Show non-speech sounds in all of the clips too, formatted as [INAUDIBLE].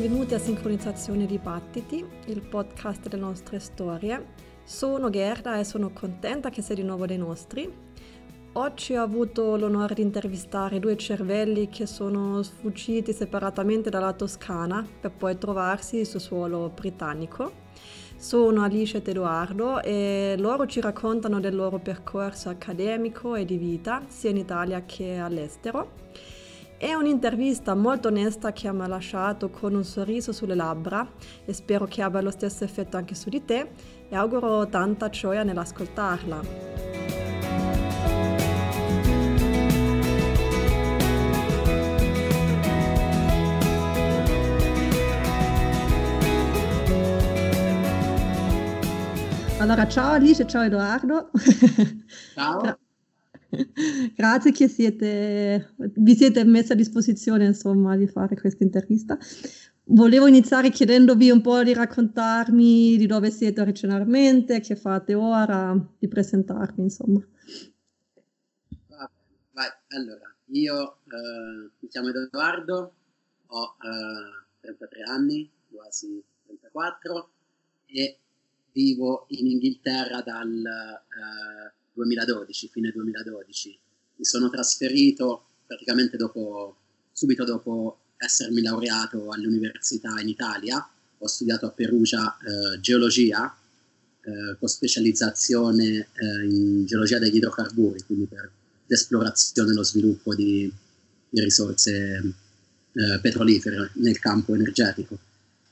benvenuti a Sincronizzazione Dibattiti, il podcast delle nostre storie. Sono Gerda e sono contenta che sei di nuovo dei nostri. Oggi ho avuto l'onore di intervistare due cervelli che sono sfuggiti separatamente dalla Toscana per poi trovarsi su suolo britannico. Sono Alice ed Edoardo e loro ci raccontano del loro percorso accademico e di vita sia in Italia che all'estero. È un'intervista molto onesta che mi ha lasciato con un sorriso sulle labbra e spero che abbia lo stesso effetto anche su di te e auguro tanta gioia nell'ascoltarla. Allora, ciao Alice, ciao Edoardo. Ciao. [LAUGHS] [LAUGHS] Grazie che siete, vi siete messi a disposizione insomma, di fare questa intervista. Volevo iniziare chiedendovi un po' di raccontarmi di dove siete originariamente, che fate ora, di presentarvi insomma. Vai, vai. Allora, io eh, mi chiamo Edoardo, ho eh, 33 anni, quasi 34 e vivo in Inghilterra dal eh, 2012, fine 2012. Mi sono trasferito praticamente dopo, subito dopo essermi laureato all'università in Italia. Ho studiato a Perugia eh, geologia eh, con specializzazione eh, in geologia degli idrocarburi, quindi per l'esplorazione e lo sviluppo di, di risorse eh, petrolifere nel campo energetico.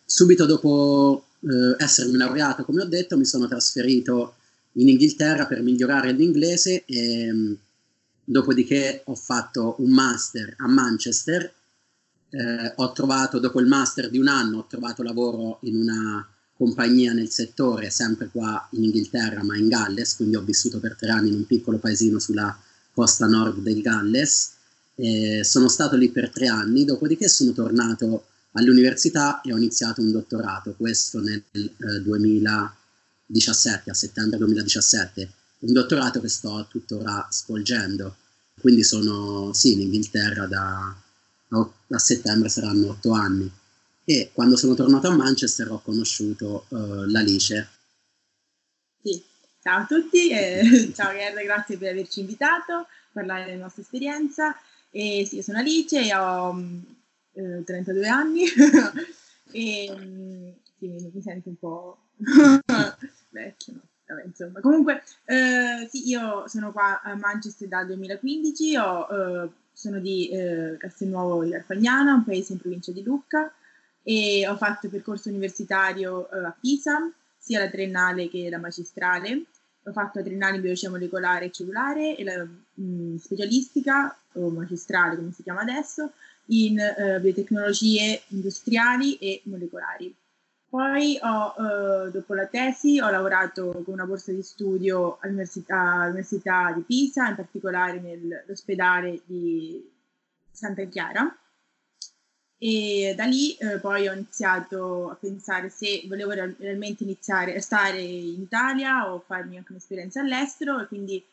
Subito dopo eh, essermi laureato, come ho detto, mi sono trasferito in Inghilterra per migliorare l'inglese e mm, dopodiché ho fatto un master a Manchester. Eh, ho trovato, dopo il master di un anno, ho trovato lavoro in una compagnia nel settore, sempre qua in Inghilterra, ma in Galles, quindi ho vissuto per tre anni in un piccolo paesino sulla costa nord del Galles. Eh, sono stato lì per tre anni, dopodiché sono tornato all'università e ho iniziato un dottorato, questo nel eh, 2000. 2017, a settembre 2017, un dottorato che sto tuttora svolgendo. Quindi sono sì, in Inghilterra da, a settembre saranno otto anni. E quando sono tornato a Manchester ho conosciuto uh, l'Alice. Sì, ciao a tutti, eh, [LAUGHS] ciao Gerda, grazie per averci invitato a parlare della nostra esperienza. E sì, io sono Alice e ho eh, 32 anni [LAUGHS] e mm, sì, mi sento un po' [LAUGHS] vecchio, no? Insomma, comunque, eh, sì, io sono qua a Manchester dal 2015, ho, eh, sono di eh, Castelnuovo di Carfagnana, un paese in provincia di Lucca, e ho fatto percorso universitario eh, a Pisa, sia la triennale che la magistrale. Ho fatto la triennale in biologia molecolare e cellulare e la mh, mm, specialistica, o magistrale come si chiama adesso, in eh, biotecnologie industriali e molecolari. Poi ho, eh, dopo la tesi ho lavorato con una borsa di studio all'Università, all'Università di Pisa, in particolare nell'ospedale di Santa Chiara. E da lì eh, poi ho iniziato a pensare se volevo realmente iniziare a stare in Italia o farmi anche un'esperienza all'estero e quindi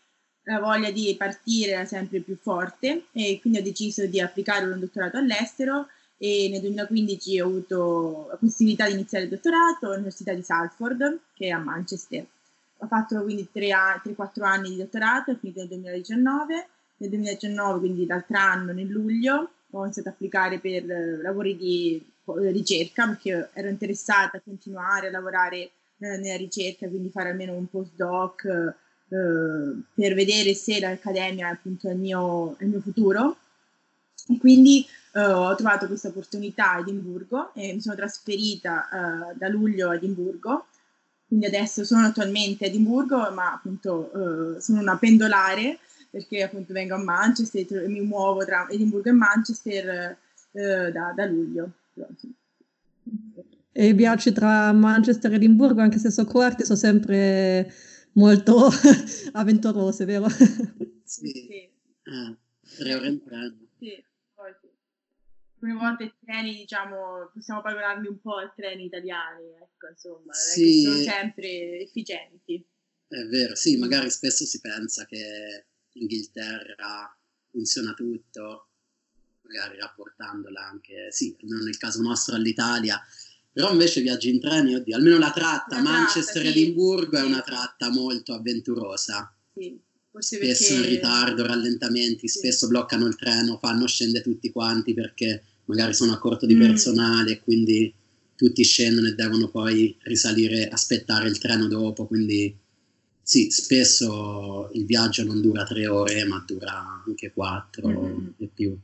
la voglia di partire era sempre più forte e quindi ho deciso di applicare un dottorato all'estero e nel 2015 ho avuto la possibilità di iniziare il dottorato all'Università di Salford, che è a Manchester. Ho fatto quindi 3-4 anni di dottorato, ho finito nel 2019. Nel 2019, quindi l'altro anno, nel luglio, ho iniziato a applicare per eh, lavori di ricerca perché ero interessata a continuare a lavorare eh, nella ricerca, quindi fare almeno un postdoc eh, per vedere se l'accademia appunto è il mio, il mio futuro. E quindi uh, ho trovato questa opportunità a Edimburgo e mi sono trasferita uh, da luglio a Edimburgo. Quindi adesso sono attualmente a Edimburgo, ma appunto uh, sono una pendolare perché appunto vengo a Manchester e mi muovo tra Edimburgo e Manchester da, da, luglio. E i viaggi tra Manchester e Edimburgo, anche se sono corti, sono sempre molto [LAUGHS] avventurose, vero? Sì, sì. Ah, tre ore in treno. Sì alcune volte i treni, diciamo, possiamo paragonarli un po' ai treni italiani, ecco, insomma, sì. sono sempre efficienti. È vero, sì, magari spesso si pensa che in Inghilterra funziona tutto, magari rapportandola anche, sì, almeno nel caso nostro all'Italia, però invece viaggi in treni, oddio, almeno la tratta Manchester-Edimburgo sì. è una tratta molto avventurosa. Sì, spesso perché... in ritardo, rallentamenti, sì. spesso bloccano il treno, fanno scendere tutti quanti perché magari sono a corto di mm. personale, quindi tutti scendono e devono poi risalire, aspettare il treno dopo, quindi sì, spesso il viaggio non dura tre ore, ma dura anche quattro mm-hmm. e più.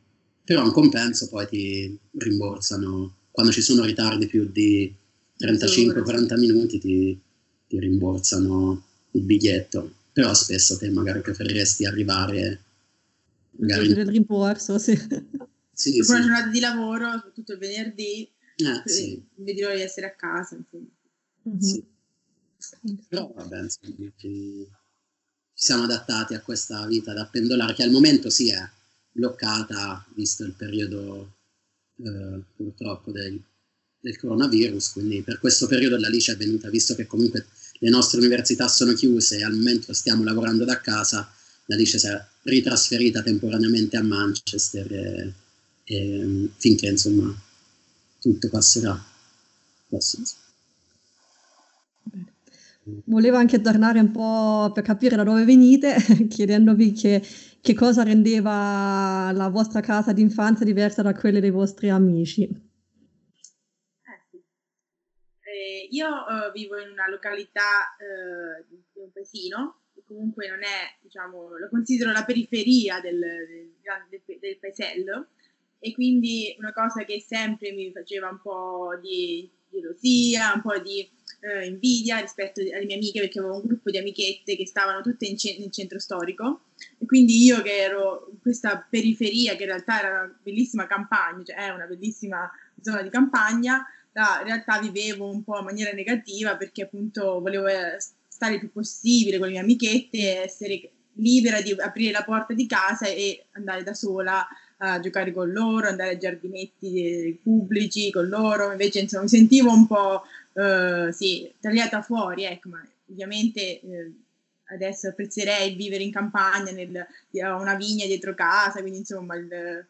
Però in compenso poi ti rimborsano, quando ci sono ritardi più di 35-40 minuti ti, ti, rimborsano il biglietto. Però spesso te magari preferiresti arrivare... Magari... Il rimborso, sì. Sì Dopo sì. una giornata di lavoro, soprattutto il venerdì, eh, sì. vedi l'ora di essere a casa. Insomma. Mm-hmm. Sì. Però vabbè, insomma, ci, ci, siamo adattati a questa vita da pendolare che al momento si è bloccata, visto il periodo eh, purtroppo del, del, coronavirus, quindi per questo periodo l'Alice è venuta, visto che comunque le nostre università sono chiuse e al momento stiamo lavorando da casa, l'Alice si è ritrasferita temporaneamente a Manchester e, e, finché insomma tutto passerà. Passerà. Volevo anche tornare un po' per capire da dove venite, [LAUGHS] chiedendovi che, che cosa rendeva la vostra casa d'infanzia diversa da quelle dei vostri amici. Eh, eh, io uh, vivo in una località uh, di un paesino, che comunque non è, diciamo, lo considero la periferia del, del, del, del paesello, e quindi una cosa che sempre mi faceva un po' di gelosia, un po' di eh, invidia rispetto alle mie amiche perché avevo un gruppo di amichette che stavano tutte in ce- nel centro storico. E quindi io che ero in questa periferia che in realtà era una bellissima campagna, cioè è una bellissima zona di campagna, da, in realtà vivevo un po' in maniera negativa perché appunto volevo eh, stare il più possibile con le mie amichette, essere libera di aprire la porta di casa e andare da sola a giocare con loro, andare ai giardinetti pubblici con loro, invece insomma mi sentivo un po' eh, sì, tagliata fuori, ecco, ma ovviamente eh, adesso apprezzerei vivere in campagna, nel, una vigna dietro casa, quindi insomma il,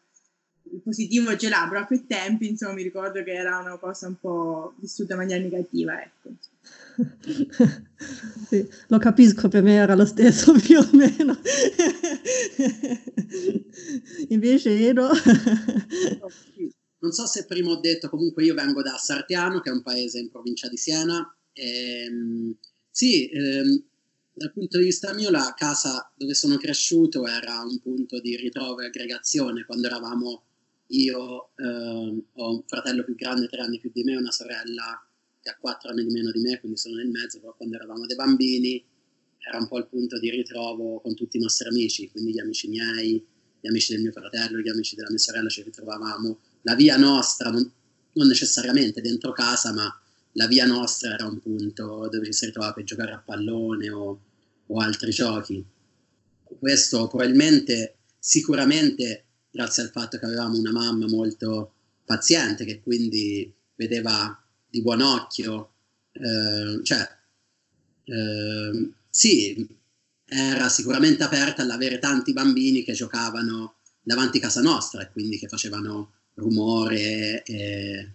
il positivo ce l'ha, però a quei tempi insomma mi ricordo che era una cosa un po' vissuta in maniera negativa, ecco. Sì, lo capisco, per me era lo stesso [LAUGHS] più o meno. Invece Edo... non so se prima ho detto, comunque io vengo da Sartiano, che è un paese in provincia di Siena. E, ehm, sì, ehm, dal punto di vista mio la casa dove sono cresciuto era un punto di ritrovo e aggregazione. Quando eravamo io, ehm, ho un fratello più grande, tre anni più di me, una sorella che ha quattro anni di meno di me, quindi sono nel mezzo, però quando eravamo dei bambini era un po' il punto di ritrovo con tutti i nostri amici, quindi gli amici miei, gli amici del mio fratello, gli amici della mia sorella, ci ritrovavamo. La via nostra, non, non necessariamente dentro casa, ma la via nostra era un punto dove ci si ritrovava per giocare a pallone o, o altri giochi. Questo probabilmente, sicuramente, grazie al fatto che avevamo una mamma molto paziente, che quindi vedeva di buon occhio, eh, cioè, eh, sì, era sicuramente aperta all'avere tanti bambini che giocavano davanti a casa nostra e quindi che facevano rumore, e,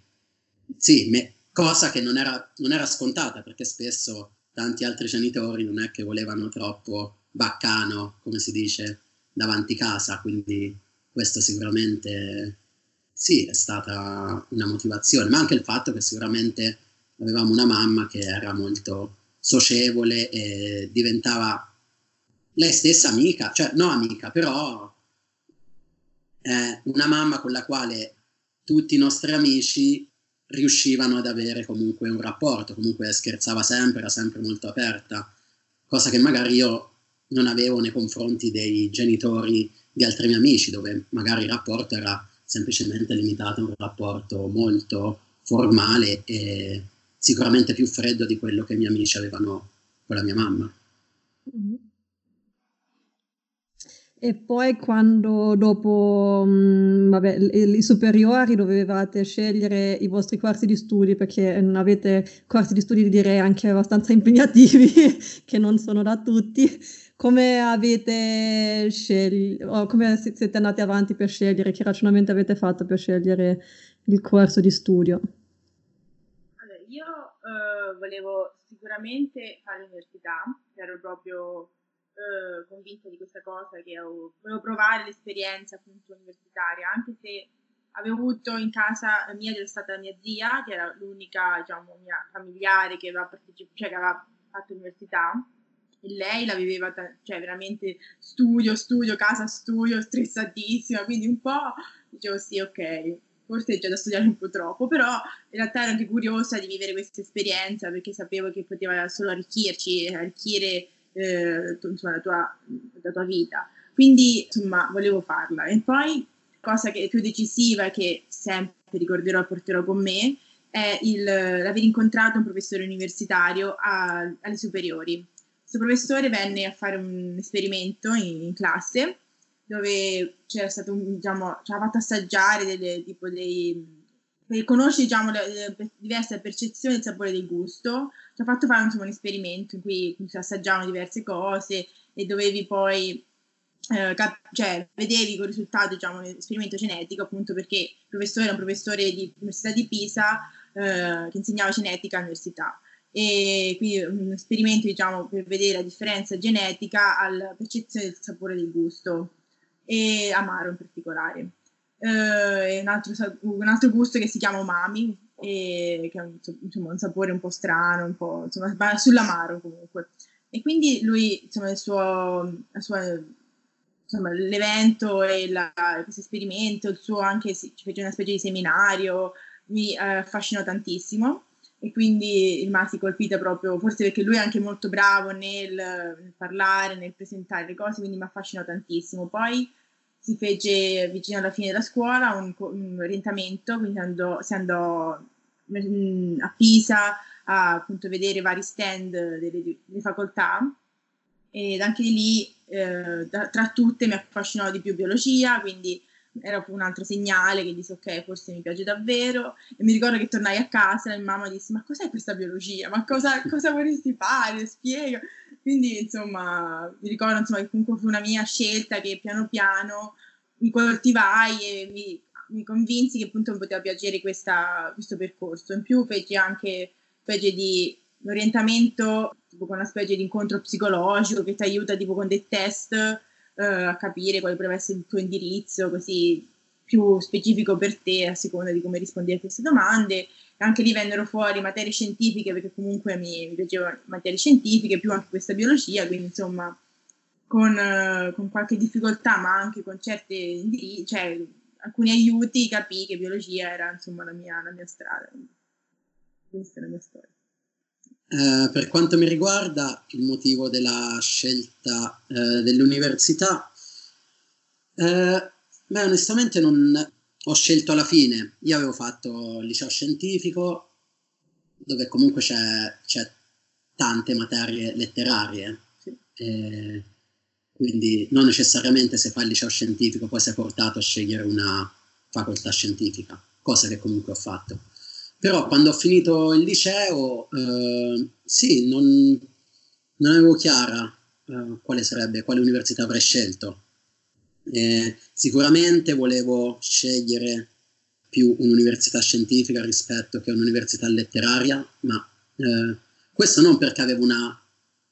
sì, me, cosa che non era, non era scontata perché spesso tanti altri genitori non è che volevano troppo baccano, come si dice, davanti casa, quindi questo sicuramente sì, è stata una motivazione, ma anche il fatto che sicuramente avevamo una mamma che era molto socievole e diventava lei stessa amica, cioè no amica, però eh, una mamma con la quale tutti i nostri amici riuscivano ad avere comunque un rapporto, comunque scherzava sempre, era sempre molto aperta, cosa che magari io non avevo nei confronti dei genitori di altri miei amici, dove magari il rapporto era semplicemente limitato a un rapporto molto formale e sicuramente più freddo di quello che i miei amici avevano con la mia mamma. Mm-hmm. E poi quando dopo mh, vabbè, i superiori dovevate scegliere i vostri corsi di studi perché avete corsi di studi direi anche abbastanza impegnativi [LAUGHS] che non sono da tutti, come avete scelto, come siete andati avanti per scegliere, che ragionamento avete fatto per scegliere il corso di studio? Allora, io uh, volevo sicuramente fare l'università, ero proprio eh, convinta di questa cosa, che volevo provare l'esperienza appunto universitaria, anche se avevo avuto in casa mia, c'era stata mia zia, che era l'unica diciamo, mia familiare che aveva, partecipato, cioè, che aveva fatto l'università, e lei la viveva, cioè veramente studio, studio, casa, studio, stressatissima, quindi un po' dicevo sì, ok, forse c'è da studiare un po' troppo, però in realtà ero anche curiosa di vivere questa esperienza perché sapevo che poteva solo arricchirci, arricchire eh, insomma, la, tua, la tua vita. Quindi, insomma, volevo farla. E poi, cosa che è più decisiva, che sempre ricorderò e porterò con me, è il, l'aver incontrato un professore universitario a, alle superiori. Questo professore venne a fare un esperimento in, in classe dove c'era stato diciamo, ci ha fatto assaggiare delle, tipo dei, per conoscere diciamo, le, le diverse percezioni del sapore del gusto, ci ha fatto fare insomma, un esperimento in cui si assaggiavano diverse cose e dovevi poi eh, cap- cioè, vedevi il risultato diciamo, dell'esperimento genetico, appunto perché il professore era un professore di Università di Pisa eh, che insegnava genetica all'università. E quindi un esperimento diciamo, per vedere la differenza genetica alla percezione del sapore del gusto e amaro in particolare eh, un, altro, un, altro, gusto che si chiama umami, e, che ha un, insomma, un sapore un po' strano, un po' insomma, sull'amaro comunque. E quindi lui, insomma, suo, sua, insomma, l'evento e la, questo esperimento, il suo anche, ci fece una specie di seminario, mi eh, affascinò tantissimo e quindi rimasi colpita proprio, forse perché lui è anche molto bravo nel, parlare, nel presentare le cose, quindi mi affascinò tantissimo. Poi si fece vicino alla fine della scuola un, un orientamento, quindi andò, si andò mm, a Pisa a appunto vedere vari stand delle, delle facoltà ed anche lì eh, tra tutte mi affascinò di più biologia, quindi era un altro segnale che disse ok forse mi piace davvero e mi ricordo che tornai a casa e mamma disse ma cos'è questa biologia? Ma cosa, [LAUGHS] cosa vorresti fare? Spiega quindi insomma mi ricordo insomma, che comunque fu una mia scelta che piano piano mi coltivai e mi, mi convinsi che appunto mi poteva piacere questa, questo percorso. In più feci anche specie di orientamento tipo con una specie di incontro psicologico che ti aiuta tipo con dei test eh, a capire quale potrebbe essere il tuo indirizzo, così più specifico per te a seconda di come rispondi a queste domande. Anche lì vennero fuori materie scientifiche, perché comunque mi, mi piacevano materie scientifiche, più anche questa biologia, quindi insomma con, eh, con qualche difficoltà, ma anche con certe indirizzi, cioè alcuni aiuti, capii che biologia era insomma la mia, la mia strada. Questa è la mia storia. Eh, per quanto mi riguarda, il motivo della scelta eh, dell'università, eh, beh, onestamente non ho scelto alla fine. Io avevo fatto il liceo scientifico, dove comunque c'è, c'è tante materie letterarie. Eh, quindi non necessariamente se fai il liceo scientifico poi sei portato a scegliere una facoltà scientifica, cosa che comunque ho fatto. Però quando ho finito il liceo, eh, sì, non, non, avevo chiara eh, quale sarebbe, quale università avrei scelto. Eh, sicuramente volevo scegliere più un'università scientifica rispetto che un'università letteraria, ma eh, questo non perché avevo una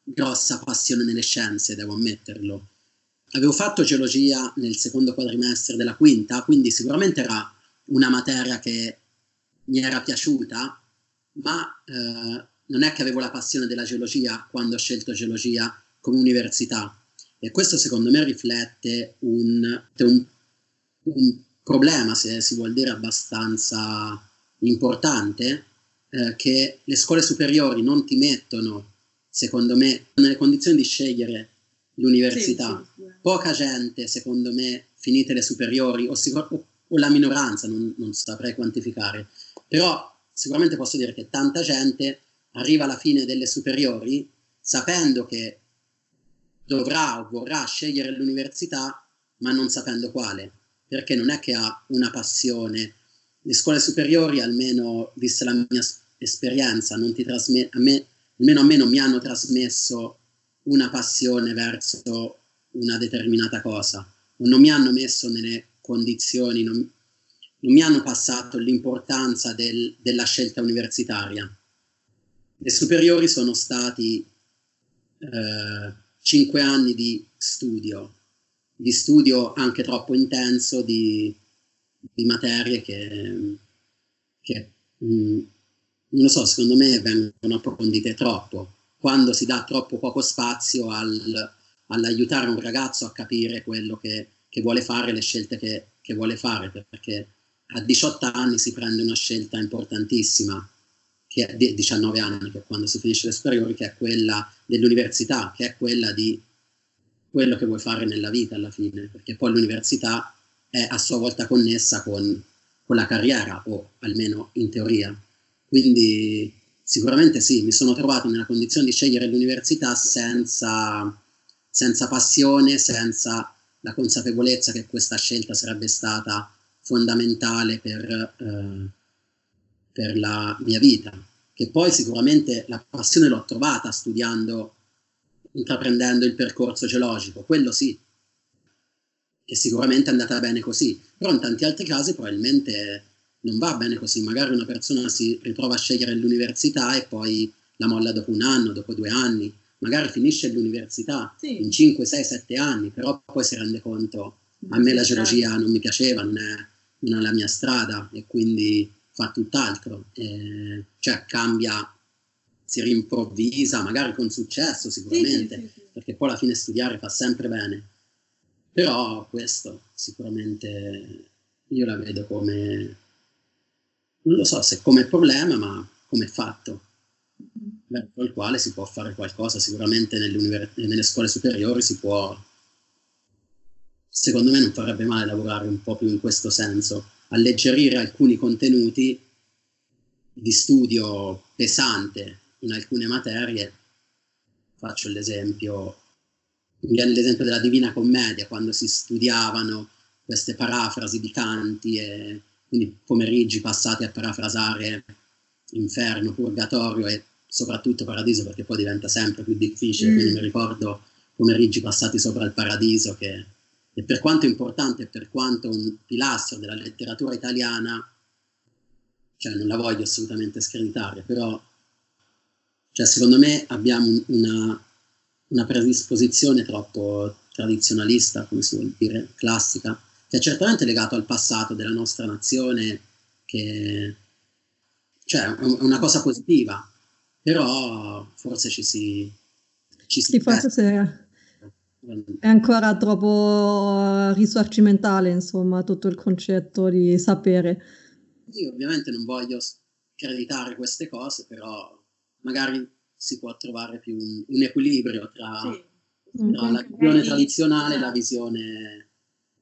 grossa passione nelle scienze, devo ammetterlo. Avevo fatto geologia nel secondo quadrimestre della quinta, quindi sicuramente era una materia che mi era piaciuta, ma eh, non è che avevo la passione della geologia quando ho scelto geologia come università. E questo secondo me riflette un, un, un problema, se si vuol dire abbastanza importante, eh, che le scuole superiori non ti mettono, secondo me, nelle condizioni di scegliere l'università. Sì, sì, sì. Poca gente, secondo me, finite le superiori, o, o, o la minoranza, non, non saprei quantificare, però sicuramente posso dire che tanta gente arriva alla fine delle superiori sapendo che dovrà o vorrà scegliere l'università, ma non sapendo quale, perché non è che ha una passione. Le scuole superiori, almeno vista la mia esperienza, non ti trasme- a me, almeno a me non mi hanno trasmesso una passione verso una determinata cosa, o non mi hanno messo nelle condizioni, non, non mi hanno passato l'importanza del, della scelta universitaria. Le superiori sono stati eh, cinque anni di studio, di studio anche troppo intenso di, di materie che, che mh, mm, non lo so, secondo me vengono approfondite troppo, quando si dà troppo poco spazio al, all'aiutare un ragazzo a capire quello che, che vuole fare, le scelte che, che vuole fare, perché a 18 anni si prende una scelta importantissima, che è di 19 anni, che è quando si finisce le superiori, che è quella dell'università, che è quella di quello che vuoi fare nella vita alla fine, perché poi l'università è a sua volta connessa con, con la carriera, o almeno in teoria. Quindi sicuramente sì, mi sono trovato nella condizione di scegliere l'università senza, senza passione, senza la consapevolezza che questa scelta sarebbe stata fondamentale per, eh, per la mia vita, che poi sicuramente la passione l'ho trovata studiando, intraprendendo il percorso geologico, quello sì, e sicuramente è andata bene così, però in tanti altri casi probabilmente non va bene così, magari una persona si ritrova a scegliere l'università e poi la molla dopo un anno, dopo due anni, magari finisce l'università sì. in 5, 6, 7 anni, però poi si rende conto, a me la geologia non mi piaceva, non è, non è la mia strada e quindi fa tutt'altro, eh, cioè cambia, si rimprovvisa, magari con successo sicuramente, sì, sì, sì, perché poi alla fine studiare fa sempre bene. Però questo sicuramente io la vedo come, non lo so se come problema, ma come fatto, verso il quale si può fare qualcosa, sicuramente nelle scuole superiori si può, secondo me non farebbe male lavorare un po' più in questo senso, alleggerire alcuni contenuti di studio pesante in alcune materie. Faccio l'esempio, mi viene l'esempio della Divina Commedia, quando si studiavano queste parafrasi di canti e quindi pomeriggi passati a parafrasare inferno, purgatorio e soprattutto paradiso perché poi diventa sempre più difficile, mm. quindi mi ricordo pomeriggi passati sopra il paradiso che e per quanto importante per quanto un pilastro della letteratura italiana, cioè non la voglio assolutamente screditare, però cioè, secondo me abbiamo una, una predisposizione troppo tradizionalista, come si vuol dire, classica, che è certamente legato al passato della nostra nazione, che cioè, è una cosa positiva, però forse ci si... Ci si sì, forse se è ancora troppo risorgimentale, insomma, tutto il concetto di sapere. Io ovviamente non voglio screditare queste cose, però magari si può trovare più un, un equilibrio tra, sì. tra la visione tradizionale e la visione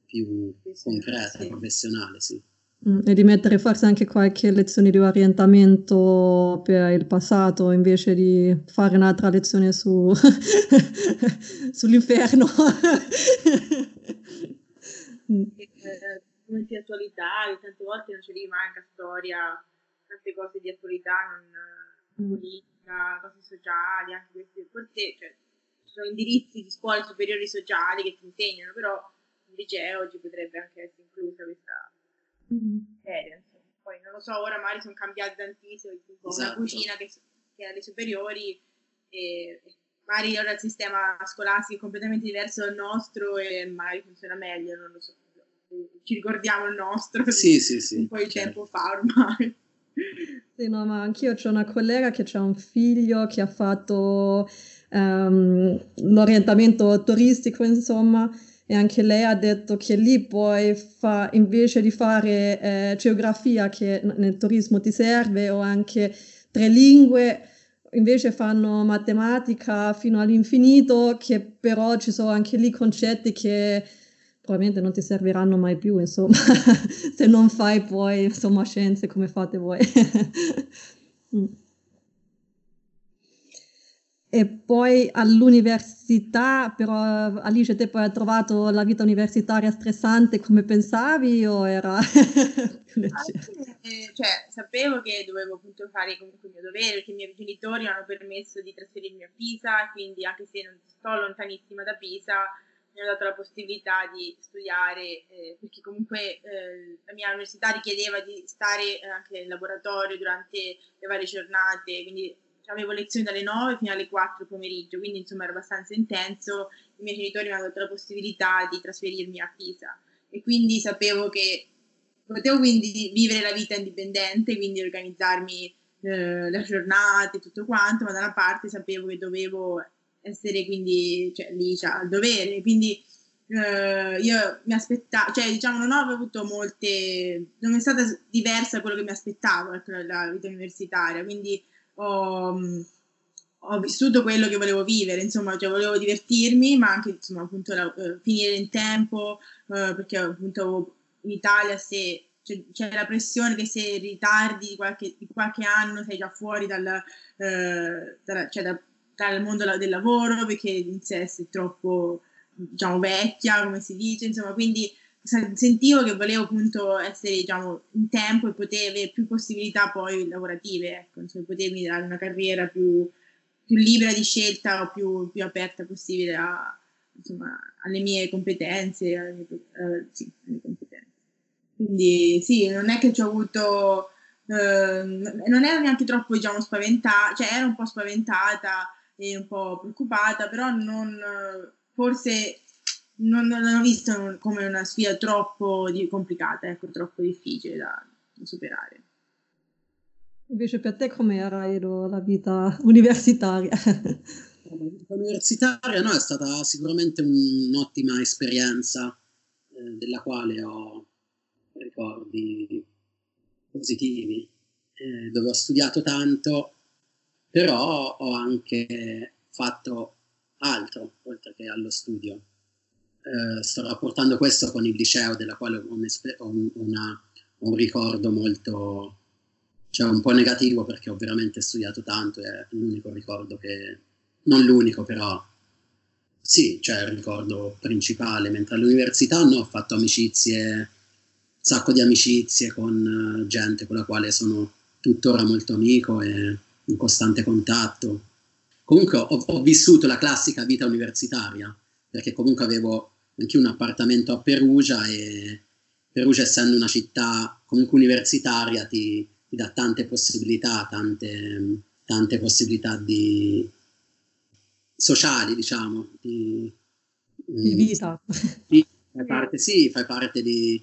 più concreta, sì. professionale, sì. Mm, e di mettere forse anche qualche lezione di orientamento per il passato invece di fare un'altra lezione su, [LAUGHS] sull'inferno. [LAUGHS] Momenti di attualità, tante volte non ci manca storia, tante cose di attualità, non, mm. politica, cose sociali, anche questi, forse cioè, ci sono indirizzi di scuole superiori sociali che ti insegnano, però in liceo ci potrebbe anche essere inclusa questa seria, Poi non lo so, ora magari sono cambiati tantissimo, tipo esatto. una cucina che, che alle superiori e magari ora il sistema scolastico è completamente diverso dal nostro e magari funziona meglio, non lo so. Ci ricordiamo il nostro, sì, sì, sì, un po' di certo. tempo fa ormai. [LAUGHS] Sì, no, ma anch'io ho una collega che ha un figlio che ha fatto um, l'orientamento turistico, insomma, e anche lei ha detto che lì poi fa, invece di fare eh, geografia che nel turismo ti serve o anche tre lingue, invece fanno matematica fino all'infinito, che però ci sono anche lì concetti che probabilmente non ti serviranno mai più, insomma, [LAUGHS] se non fai poi, insomma, scienze come fate voi. [LAUGHS] mm. E poi all'università, però Alice, te poi hai trovato la vita universitaria stressante come pensavi o era [LAUGHS] più leggera? Cioè, sapevo che dovevo appunto fare comunque il mio dovere, perché i miei genitori mi hanno permesso di trasferirmi a Pisa, quindi anche se non sto lontanissima da Pisa, mi hanno dato la possibilità di studiare, eh, perché comunque eh, la mia università richiedeva di stare anche in laboratorio durante le varie giornate, quindi avevo lezioni dalle 9 fino alle 4 pomeriggio, quindi insomma era abbastanza intenso. I miei genitori mi hanno dato la possibilità di trasferirmi a Pisa. E quindi sapevo che potevo quindi vivere la vita indipendente, quindi organizzarmi eh, le giornate e tutto quanto, ma da una parte sapevo che dovevo essere quindi cioè, lì cioè, al dovere, quindi eh, io mi aspettavo, cioè diciamo non ho avuto molte, non è stata diversa da quello che mi aspettavo ecco, la vita universitaria, quindi ho, ho, vissuto quello che volevo vivere, insomma, cioè volevo divertirmi, ma anche insomma, appunto la, uh, finire in tempo, uh, perché appunto in Italia se cioè, c'è la pressione che se ritardi di qualche, di qualche anno sei già fuori dal, uh, dal, cioè da, dal mondo del lavoro perché inizi a essere troppo diciamo vecchia come si dice insomma quindi sentivo che volevo appunto essere diciamo, in tempo e poter avere più possibilità poi lavorative, ecco, insomma, potermi dare una carriera più, più libera di scelta o più, più aperta possibile a, insomma, alle mie competenze, alle mie, uh, sì, alle competenze. Quindi sì, non è che ci ho avuto, uh, non ero neanche troppo diciamo spaventata, cioè ero un po' spaventata e un po' preoccupata, però non, forse non, non l'ho visto come una sfida troppo di, complicata, ecco, troppo difficile da, da superare. Invece per te com'era Edo, la vita universitaria? [LAUGHS] La vita universitaria no, è stata sicuramente un'ottima esperienza eh, della quale ho ricordi positivi, eh, dove ho studiato tanto, però ho anche fatto altro oltre che allo studio eh, sto rapportando questo con il liceo, della quale ho un, un, una, un ricordo molto, cioè un po' negativo perché ho veramente studiato tanto, è l'unico ricordo che, non l'unico però, sì, cioè il ricordo principale, mentre all'università no, ho fatto amicizie, un sacco di amicizie con uh, gente con la quale sono tuttora molto amico e in costante contatto. Comunque ho, ho vissuto la classica vita universitaria, perché comunque avevo anche un appartamento a Perugia e Perugia essendo una città comunque universitaria ti, ti dà tante possibilità, tante, tante possibilità di, sociali, diciamo, di, di vita. Di, [LAUGHS] fai parte, sì, fai parte di,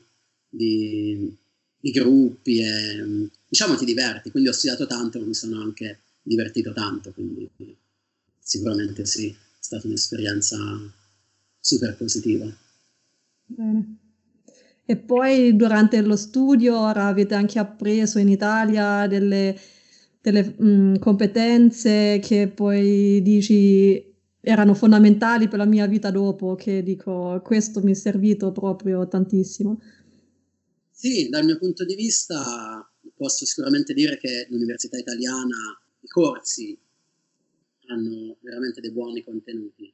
di, di gruppi e diciamo ti diverti, quindi ho studiato tanto, mi sono anche divertito tanto, quindi sicuramente sì, è stata un'esperienza super positiva. Bene. E poi durante lo studio ora avete anche appreso in Italia delle, delle mh, competenze che poi dici erano fondamentali per la mia vita dopo, che dico questo mi è servito proprio tantissimo. Sì, dal mio punto di vista posso sicuramente dire che l'università italiana, i corsi hanno veramente dei buoni contenuti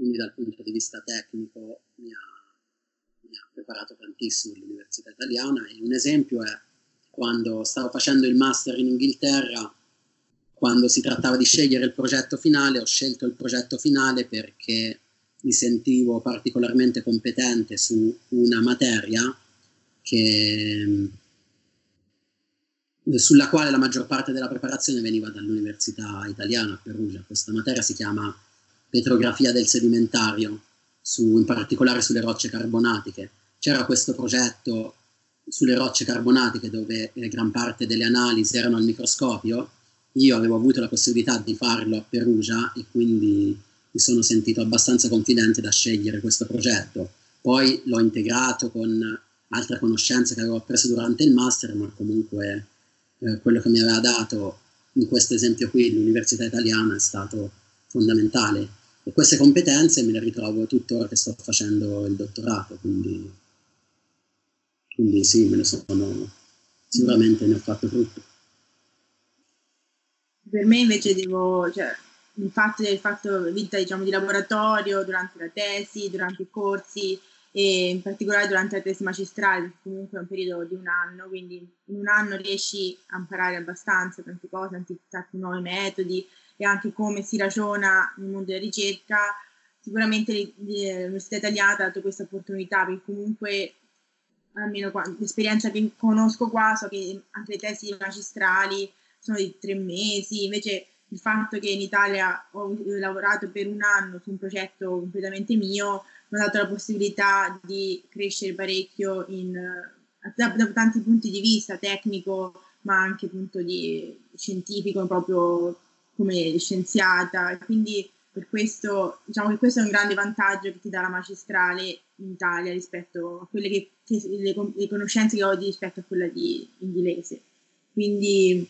quindi dal punto di vista tecnico mi ha, mi ha preparato tantissimo l'università italiana e un esempio è quando stavo facendo il master in Inghilterra, quando si trattava di scegliere il progetto finale, ho scelto il progetto finale perché mi sentivo particolarmente competente su una materia che, sulla quale la maggior parte della preparazione veniva dall'università italiana a Perugia. Questa materia si chiama petrografia del sedimentario, su, in particolare sulle rocce carbonatiche. C'era questo progetto sulle rocce carbonatiche dove eh, gran parte delle analisi erano al microscopio. Io avevo avuto la possibilità di farlo a Perugia e quindi mi sono sentito abbastanza confidente da scegliere questo progetto. Poi l'ho integrato con altre conoscenze che avevo appreso durante il master, ma comunque eh, quello che mi aveva dato in questo esempio qui l'Università Italiana è stato fondamentale e queste competenze me le ritrovo tuttora che sto facendo il dottorato, quindi, quindi sì, me ne sono, sicuramente ne ho fatto frutto. Per me invece devo, cioè, il fatto di aver fatto vita diciamo, di laboratorio durante la tesi, durante i corsi e in particolare durante la tesi magistrale, comunque è un periodo di un anno, quindi in un anno riesci a imparare abbastanza tante cose, tanti, tanti nuovi metodi e anche come si ragiona nel mondo della ricerca. Sicuramente l'Università Italiana ha dato questa opportunità perché comunque almeno l'esperienza che conosco qua, so che anche le tesi magistrali sono di tre mesi, invece il fatto che in Italia ho lavorato per un anno su un progetto completamente mio mi ha dato la possibilità di crescere parecchio in, da, da, tanti punti di vista, tecnico, ma anche appunto di scientifico, proprio come scienziata. Quindi per questo diciamo che questo è un grande vantaggio che ti dà la magistrale in Italia rispetto a quelle che, che le, le, conoscenze che ho rispetto a quella di inglese. Quindi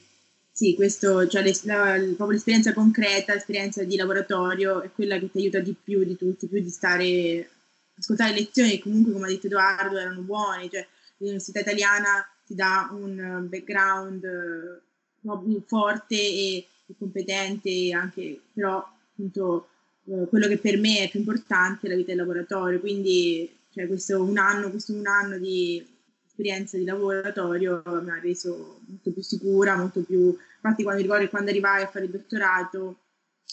sì, questo, cioè le, la, proprio l'esperienza concreta, l'esperienza di laboratorio è quella che ti aiuta di più di tutti, più di stare, ascoltare lezioni che comunque, come ha detto Edoardo, erano buone, cioè l'università italiana ti dà un background uh, forte e, competente, anche, però appunto uh, quello che per me è più importante è la vita del laboratorio, quindi cioè, questo un anno, questo un anno di esperienza di laboratorio mi ha reso molto più sicura, molto più Infatti quando ricordo quando arrivai a fare il dottorato,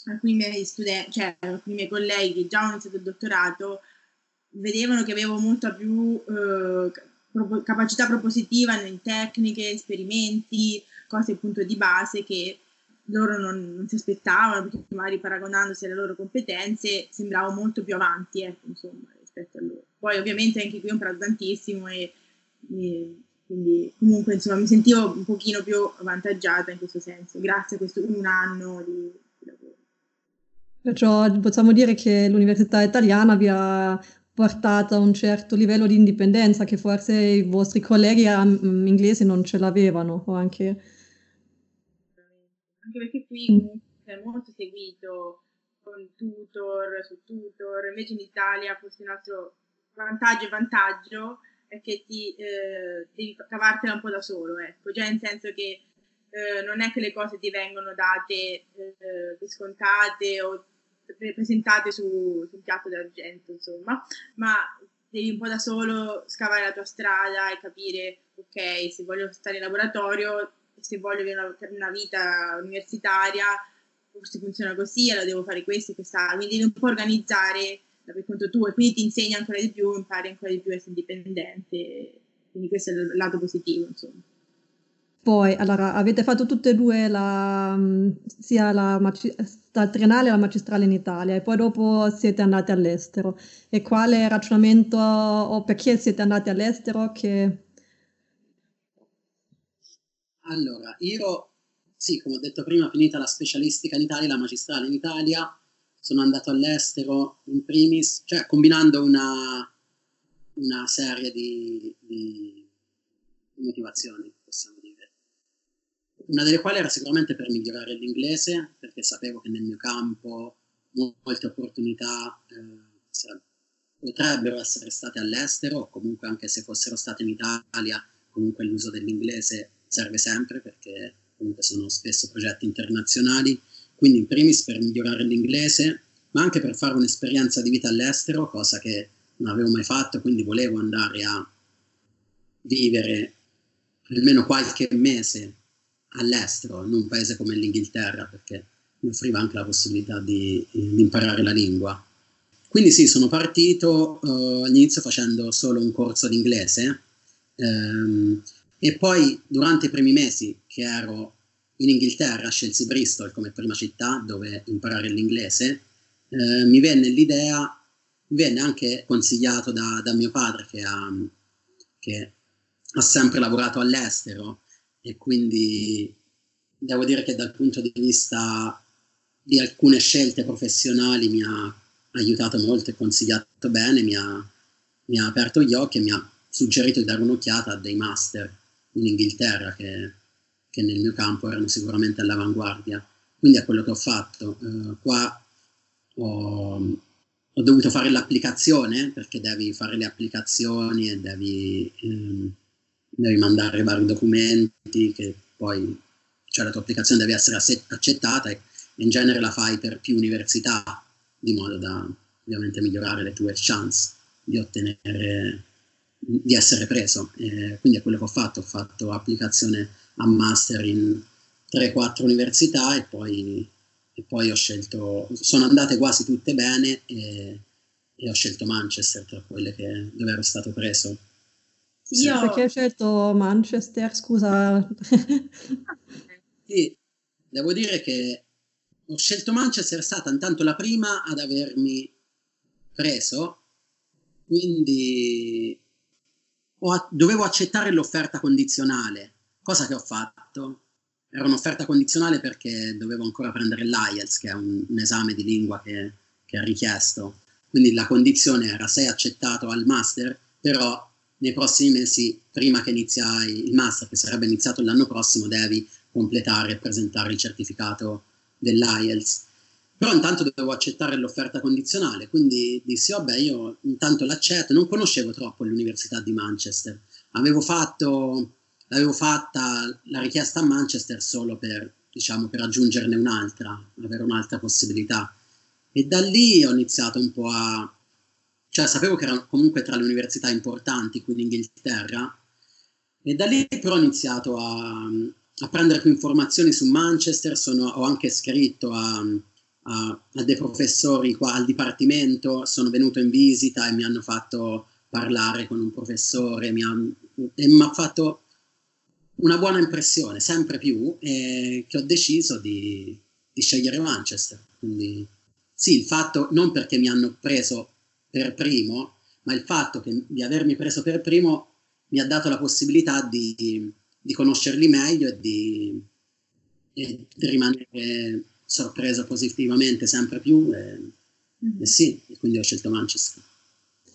alcuni miei studenti, cioè alcuni miei colleghi che già hanno iniziato il dottorato, vedevano che avevo molta più eh, capacità propositiva in tecniche, esperimenti, cose appunto di base che loro non, non, si aspettavano, perché magari paragonandosi alle loro competenze sembravo molto più avanti, ecco, insomma, rispetto a loro. Poi ovviamente anche qui ho imparato tantissimo e, e quindi comunque insomma mi sentivo un pochino più avvantaggiata in questo senso, grazie a questo un anno di, di lavoro. Perciò possiamo dire che l'università italiana vi ha portato a un certo livello di indipendenza che forse i vostri colleghi um, inglesi non ce l'avevano o anche... Anche perché qui è molto seguito con tutor su tutor, invece in Italia forse un altro vantaggio e vantaggio è che ti eh, devi cavartela un po' da solo, ecco, già nel senso che eh, non è che le cose ti vengono date eh, per scontate o presentate su, su un piatto d'argento, insomma, ma devi un po' da solo scavare la tua strada e capire, ok, se voglio stare in laboratorio, se voglio avere una, una vita universitaria, forse funziona così, allora devo fare questo e quest'altro, quindi devi un po' organizzare per conto tuo e quindi ti insegna ancora di più, impari ancora di più a essere indipendente, quindi questo è il lato positivo, insomma. Poi, allora, avete fatto tutte e due la, mm, sia la, la triennale e la magistrale in Italia e poi dopo siete andati all'estero. E quale ragionamento o perché siete andati all'estero? Che... Allora, io, sì, come ho detto prima, finita la specialistica in Italia, la magistrale in Italia, sono andato all'estero in primis, cioè combinando una, una serie di, di, motivazioni, possiamo dire. Una delle quali era sicuramente per migliorare l'inglese, perché sapevo che nel mio campo molte opportunità eh, potrebbero essere state all'estero, o comunque anche se fossero state in Italia, comunque l'uso dell'inglese serve sempre, perché comunque sono spesso progetti internazionali quindi in primis per migliorare l'inglese, ma anche per fare un'esperienza di vita all'estero, cosa che non avevo mai fatto, quindi volevo andare a vivere almeno qualche mese all'estero, in un paese come l'Inghilterra, perché mi offriva anche la possibilità di, di imparare la lingua. Quindi sì, sono partito uh, all'inizio facendo solo un corso di inglese ehm, e poi durante i primi mesi che ero in Inghilterra scelsi Bristol come prima città dove imparare l'inglese, eh, mi venne l'idea, mi venne anche consigliato da, da mio padre che ha, che ha sempre lavorato all'estero e quindi devo dire che dal punto di vista di alcune scelte professionali mi ha aiutato molto e consigliato bene, mi ha, mi ha aperto gli occhi e mi ha suggerito di dare un'occhiata a dei master in Inghilterra che che nel mio campo erano sicuramente all'avanguardia. Quindi è quello che ho fatto. Uh, qua ho, ho, dovuto fare l'applicazione perché devi fare le applicazioni e devi, um, devi mandare vari documenti che poi, cioè la tua applicazione deve essere accettata e, in genere la fai per più università, di modo da ovviamente migliorare le tue chance di ottenere, di essere preso. Eh, quindi è quello che ho fatto, ho fatto applicazione a master in 3-4 università e poi, e poi, ho scelto, sono andate quasi tutte bene e, e ho scelto Manchester tra quelle che, dove ero stato preso. Io... Perché hai scelto Manchester, scusa? [LAUGHS] sì, devo dire che ho scelto Manchester, è stata intanto la prima ad avermi preso, quindi ho, dovevo accettare l'offerta condizionale, cosa che ho fatto. Era un'offerta condizionale perché dovevo ancora prendere l'IELTS, che è un, un esame di lingua che, che è richiesto. Quindi la condizione era sei accettato al master, però nei prossimi mesi, prima che iniziai il master, che sarebbe iniziato l'anno prossimo, devi completare e presentare il certificato dell'IELTS. Però intanto dovevo accettare l'offerta condizionale, quindi dissi, vabbè, io intanto l'accetto. Non conoscevo troppo l'Università di Manchester. Avevo fatto, l'avevo fatta la richiesta a Manchester solo per, diciamo, per aggiungerne un'altra, avere un'altra possibilità. E da lì ho iniziato un po' a... cioè sapevo che erano comunque tra le università importanti qui in Inghilterra, e da lì però ho iniziato a, a prendere più informazioni su Manchester, sono, ho anche scritto a, a, dei professori qua al dipartimento, sono venuto in visita e mi hanno fatto parlare con un professore mi ha, e mi ha fatto una buona impressione, sempre più, e che ho deciso di, di scegliere Manchester. Quindi sì, il fatto, non perché mi hanno preso per primo, ma il fatto che, di avermi preso per primo mi ha dato la possibilità di di conoscerli meglio e di, e di rimanere sorpreso positivamente sempre più. E, mm. e sì, e quindi ho scelto Manchester.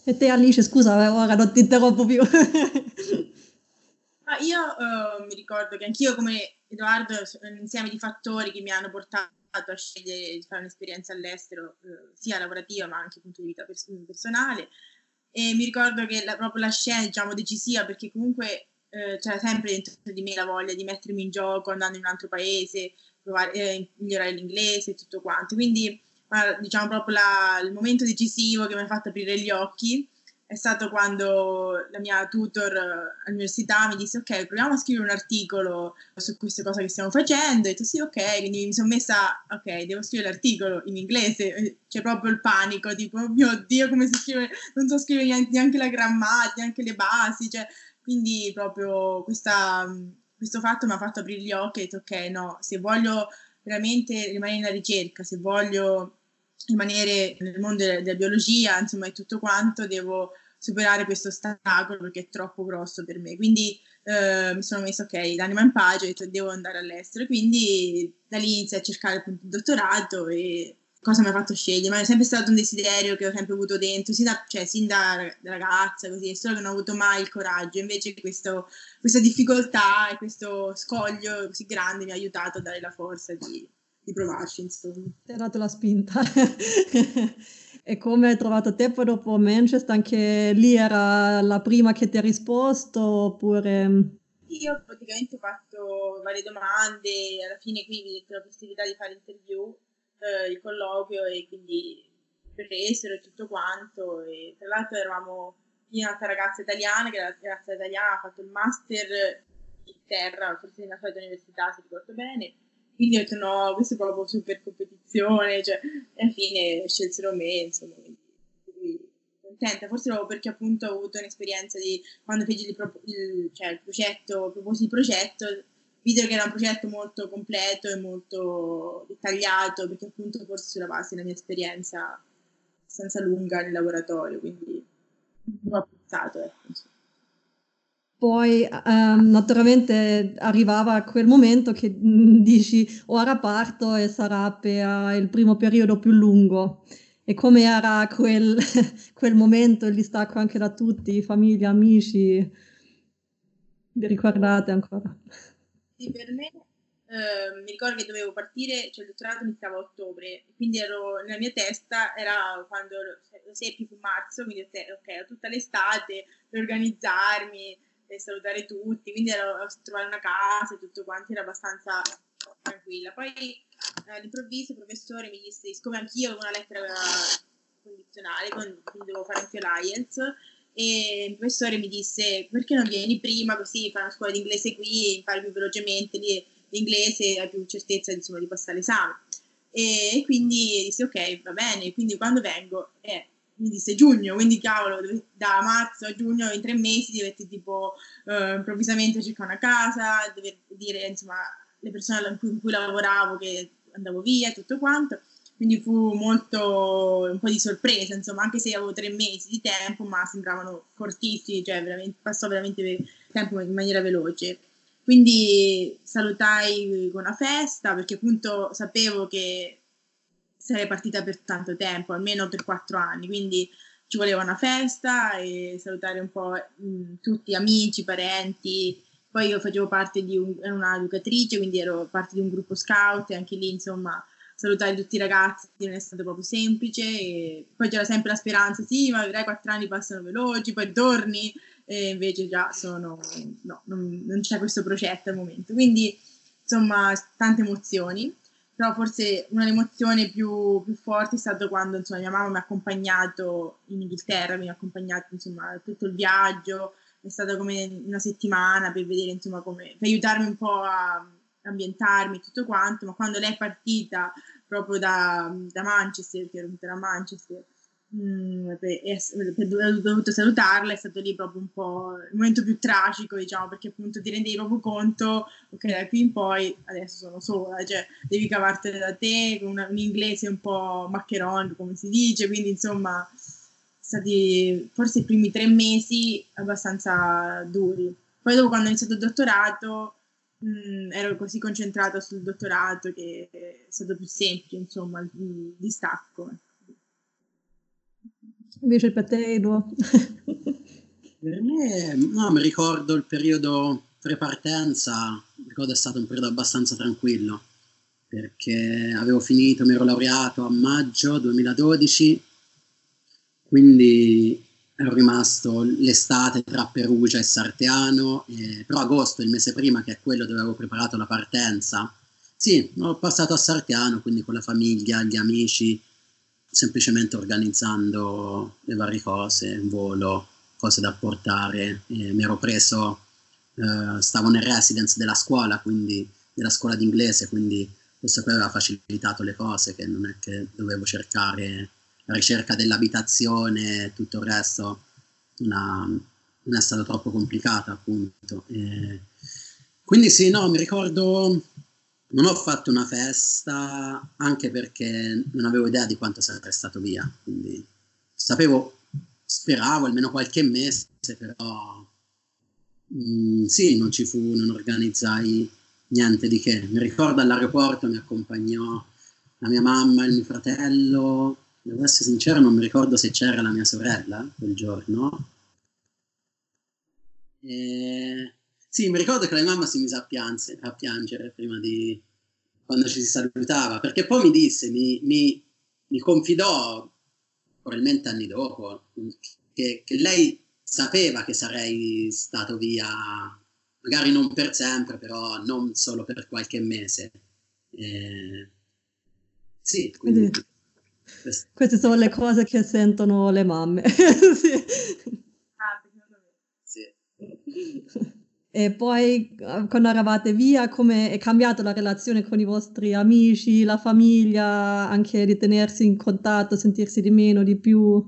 E te Alice, scusa, ora non ti interrompo più. [LAUGHS] ah, io uh, mi ricordo che anch'io come Edoardo un insieme di fattori che mi hanno portato a scegliere di fare un'esperienza all'estero, uh, sia lavorativa ma anche punto di vita pers- personale. E mi ricordo che la, proprio la scena, diciamo, decisiva, perché comunque eh, c'era sempre dentro di me la voglia di mettermi in gioco andando in un altro paese, provare, eh, migliorare l'inglese e tutto quanto. Quindi, diciamo proprio la, il momento decisivo che mi ha fatto aprire gli occhi è stato quando la mia tutor all'università mi disse ok proviamo a scrivere un articolo su queste cose che stiamo facendo. E ho detto sì ok. Quindi mi sono messa ok devo scrivere l'articolo in inglese. C'è proprio il panico tipo oh mio dio come si scrive? Non so scrivere neanche la grammatica neanche le basi. Cioè quindi proprio questa, questo fatto mi ha fatto aprire gli occhi e ho detto ok, no, se voglio veramente rimanere nella ricerca, se voglio rimanere nel mondo della, della biologia, insomma, e tutto quanto, devo superare questo ostacolo perché è troppo grosso per me. Quindi eh, mi sono messa, ok, l'anima in pace, ho detto devo andare all'estero. Quindi da lì inizio a cercare appunto il dottorato e cosa mi ha fatto scegliere, ma è sempre stato un desiderio che ho sempre avuto dentro, sin da, cioè, sin da ragazza, così, solo che non ho avuto mai il coraggio. Invece questo, questa difficoltà e questo scoglio così grande mi ha aiutato a dare la forza di, di provarci, insomma. Ti ha dato la spinta. [LAUGHS] e come hai trovato te poi dopo Manchester? Anche lì era la prima che ti ha risposto oppure... Io praticamente ho fatto varie domande, alla fine qui mi detto la possibilità di fare interview eh, il colloquio e quindi presero e tutto quanto. E tra l'altro eravamo io un'altra ragazza italiana, che la ragazza italiana ha fatto il master in terra, forse nella solita università, se ricordo bene. Quindi ho detto no, questo è proprio super competizione, cioè, e alla fine scelsero me, insomma, quindi, contenta, forse proprio perché appunto ho avuto un'esperienza di quando feci il, il, cioè, il progetto, proposi il progetto, videro che era un progetto molto completo e molto dettagliato, perché appunto forse sulla base della mia esperienza abbastanza lunga nel laboratorio, quindi l'ho apprezzato. Ecco. Poi um, naturalmente arrivava quel momento che mm, dici ora parto e sarà per il primo periodo più lungo. E come era quel, [LAUGHS] quel momento, il distacco anche da tutti, famiglia, amici? Vi ricordate ancora? Sì, per me eh, mi ricordo che dovevo partire, cioè il dottorato iniziava a ottobre, quindi ero, nella mia testa era quando seppi fu marzo, quindi ok, ho tutta l'estate per organizzarmi e salutare tutti, quindi ero a trovare una casa e tutto quanto, era abbastanza tranquilla. Poi all'improvviso il professore mi disse, siccome anch'io avevo una lettera condizionale, quindi dovevo fare anche l'IELTS, e il professore mi disse perché non vieni prima così fai una scuola di inglese qui, impari più velocemente l'inglese hai più certezza insomma, di passare l'esame. E quindi disse ok, va bene, quindi quando vengo? Eh, mi disse giugno, quindi cavolo, da marzo a giugno in tre mesi dovete tipo uh, improvvisamente cercare una casa, dover dire insomma le persone con cui lavoravo che andavo via e tutto quanto. Quindi fu molto un po' di sorpresa, insomma, anche se avevo tre mesi di tempo, ma sembravano cortissimi, cioè veramente, passò veramente tempo in maniera veloce. Quindi salutai con una festa perché appunto sapevo che sarei partita per tanto tempo, almeno per quattro anni, quindi ci voleva una festa e salutare un po' mh, tutti amici, parenti. Poi io facevo parte di un, una educatrice, quindi ero parte di un gruppo scout e anche lì insomma salutare tutti i ragazzi non è stato proprio semplice e poi c'era sempre la speranza, sì, ma vedrai quattro anni passano veloci, poi torni e invece già sono, no, non, non c'è questo progetto al momento. Quindi insomma tante emozioni però forse una delle emozioni più, più forti è stato quando insomma, mia mamma mi ha accompagnato in Inghilterra, mi ha accompagnato insomma tutto il viaggio, è stata come una settimana per vedere insomma come, per aiutarmi un po' a ambientarmi e tutto quanto, ma quando lei è partita proprio da, da Manchester, che ero da Manchester, Mm, per, per, ho dovuto salutarla, è stato lì proprio un po' il momento più tragico, diciamo, perché appunto ti rendevi proprio conto, ok, da qui in poi adesso sono sola, cioè devi cavartene da te con una, un inglese un po' maccheron, come si dice, quindi insomma, stati forse i primi tre mesi abbastanza duri. Poi dopo quando ho iniziato il dottorato mh, mm, ero così concentrata sul dottorato che è stato più semplice, insomma, il distacco. Invece per te, Edo? per me, no, mi ricordo il periodo pre-partenza, ricordo è stato un periodo abbastanza tranquillo, perché avevo finito, mi ero laureato a maggio 2012, quindi ero rimasto l'estate tra Perugia e Sarteano, eh, però agosto, il mese prima, che è quello dove avevo preparato la partenza, sì, ho passato a Sarteano, quindi con la famiglia, gli amici, semplicemente organizzando le varie cose, il volo, cose da portare. E mi ero preso, eh, stavo nel residence della scuola, quindi della scuola d'inglese, quindi questo qui aveva facilitato le cose, che non è che dovevo cercare ricerca dell'abitazione, tutto il resto una, non è stato troppo complicata appunto. E quindi sì, no, mi ricordo non ho fatto una festa anche perché non avevo idea di quanto sarei stato via, quindi sapevo, speravo almeno qualche mese, però mh, mm, sì, non ci fu, non organizzai niente di che. Mi ricordo all'aeroporto mi accompagnò la mia mamma e il mio fratello, devo essere sincero, non mi ricordo se c'era la mia sorella quel giorno. E sì, mi ricordo che la mamma si mise a, pianze, a piangere prima di quando ci si salutava, perché poi mi disse, mi, mi, mi confidò, probabilmente anni dopo, che, che, lei sapeva che sarei stato via, magari non per sempre, però non solo per qualche mese. Eh, sì, quindi... quindi [LAUGHS] queste sono le cose che sentono le mamme. [LAUGHS] sì. Ah, sì. [LAUGHS] E poi eh, quando eravate via, come è cambiata la relazione con i vostri amici, la famiglia, anche di tenersi in contatto, sentirsi di meno, di più?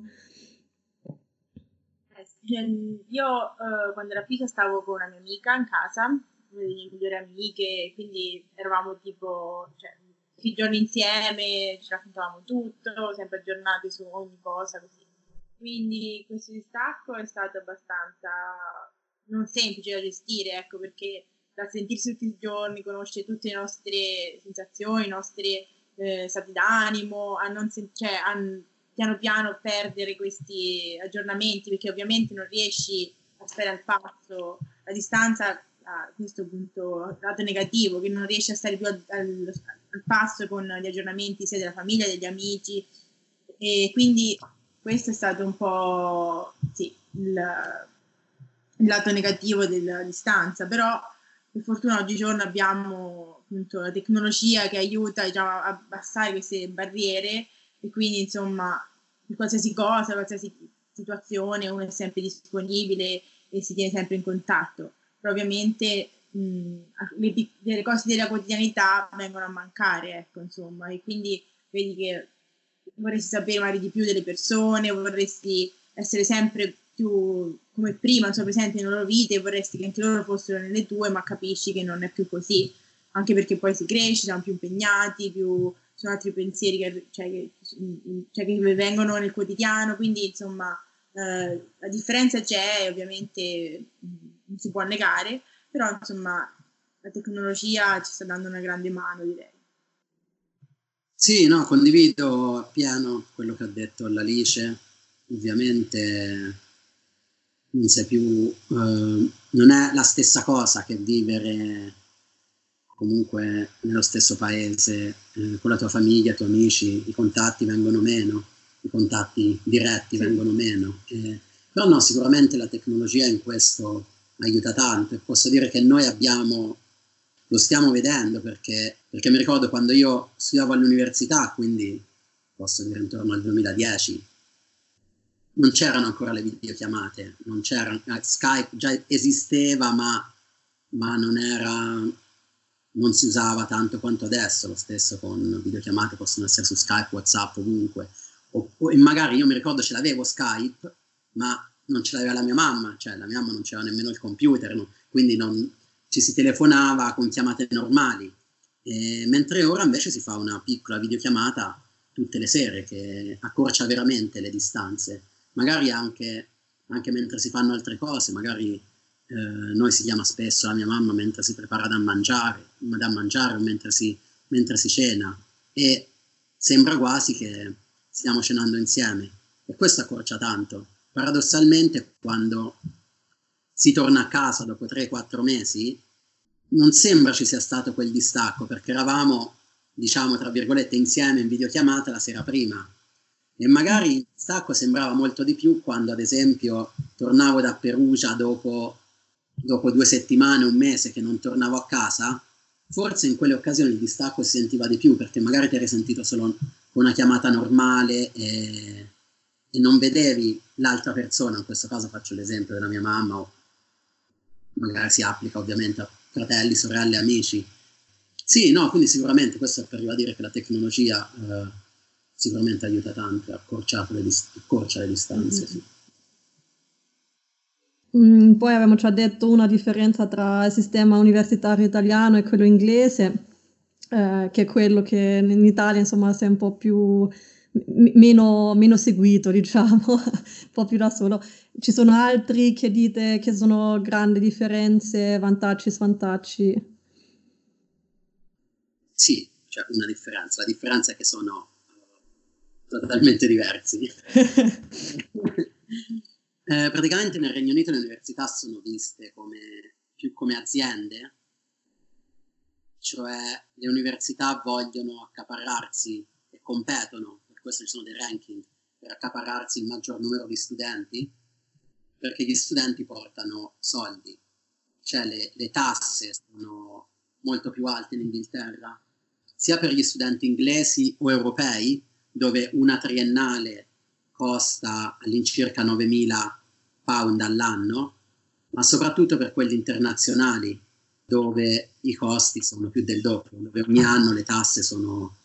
Eh, io uh, quando ero figlia stavo con una mia amica in casa, una delle mie migliori amiche, quindi eravamo tipo cioè, tutti i giorni insieme, ci raccontavamo tutto, sempre aggiornati su ogni cosa così. Quindi questo distacco è stato abbastanza non semplice da gestire, ecco, perché da sentirsi tutti i giorni, conoscere tutte le nostre sensazioni, i nostri eh, stati d'animo, a non sen- cioè, a piano piano perdere questi aggiornamenti, perché ovviamente non riesci a stare al passo, la distanza a questo punto lato negativo, che non riesci a stare più al, al, passo con gli aggiornamenti sia della famiglia, degli amici, e quindi questo è stato un po' sì, il, il lato negativo della distanza, però per fortuna oggigiorno abbiamo appunto la tecnologia che aiuta diciamo, a abbassare queste barriere. E quindi insomma qualsiasi cosa, qualsiasi situazione uno è sempre disponibile e si tiene sempre in contatto. Ovviamente mh, le, le, cose della quotidianità vengono a mancare, ecco, insomma, e quindi vedi che vorresti sapere magari di più delle persone, vorresti essere sempre più come prima, insomma, presenti nelle loro vite, vorresti che anche loro fossero nelle tue, ma capisci che non è più così, anche perché poi si cresce, siamo più impegnati, più sono altri pensieri che, cioè, che, cioè, che vengono nel quotidiano, quindi insomma eh, la differenza c'è, ovviamente non si può negare, però insomma la tecnologia ci sta dando una grande mano, direi. Sì, no, condivido appieno quello che ha detto l'Alice, ovviamente non sei più, eh, non è la stessa cosa che vivere comunque nello stesso paese, eh, con la tua famiglia, i tuoi amici, i contatti vengono meno, i contatti diretti vengono meno. Eh, però no, sicuramente la tecnologia in questo aiuta tanto e posso dire che noi abbiamo, lo stiamo vedendo perché, perché mi ricordo quando io studiavo all'università, quindi posso dire intorno al 2010, non c'erano ancora le videochiamate, non c'era, eh, Skype già esisteva ma, ma non era non si usava tanto quanto adesso, lo stesso con videochiamate possono essere su Skype, Whatsapp, ovunque. O, o, e magari io mi ricordo ce l'avevo Skype, ma non ce l'aveva la mia mamma, cioè la mia mamma non c'era nemmeno il computer, no? quindi non, ci si telefonava con chiamate normali. E, mentre ora invece si fa una piccola videochiamata tutte le sere che accorcia veramente le distanze, magari anche, anche mentre si fanno altre cose, magari eh, noi si chiama spesso la mia mamma mentre si prepara da mangiare, da mangiare o mentre si, mentre si cena e sembra quasi che stiamo cenando insieme e questo accorcia tanto. Paradossalmente quando si torna a casa dopo 3-4 mesi non sembra ci sia stato quel distacco perché eravamo diciamo tra virgolette insieme in videochiamata la sera prima. E magari il distacco sembrava molto di più quando ad esempio tornavo da Perugia dopo dopo due settimane, un mese che non tornavo a casa, forse in quelle occasioni il distacco si sentiva di più perché magari ti eri sentito solo con una chiamata normale e, e non vedevi l'altra persona, in questo caso faccio l'esempio della mia mamma o magari si applica ovviamente a fratelli, sorelle, amici. Sì, no, quindi sicuramente questo è per ribadire che la tecnologia eh, sicuramente aiuta tanto, accorcia le, accorcia le distanze. Mm-hmm. Sì. Mm, poi avevamo già detto una differenza tra il sistema universitario italiano e quello inglese, eh, che è quello che in Italia insomma si è un po' più m- meno, meno seguito, diciamo, [LAUGHS] un po' più da solo. Ci sono altri che dite che sono grandi differenze, vantaggi, svantaggi? Sì, c'è una differenza. La differenza è che sono uh, totalmente diversi. [LAUGHS] Eh, praticamente nel Regno Unito le università sono viste come, più come aziende, cioè le università vogliono accaparrarsi e competono, questo ci sono dei ranking, per accaparrarsi il maggior numero di studenti, perché gli studenti portano soldi, cioè le, le tasse sono molto più alte in Inghilterra, sia per gli studenti inglesi o europei, dove una triennale costa all'incirca 9.000 pound all'anno, ma soprattutto per quelli internazionali, dove i costi sono più del doppio, dove ogni anno le tasse sono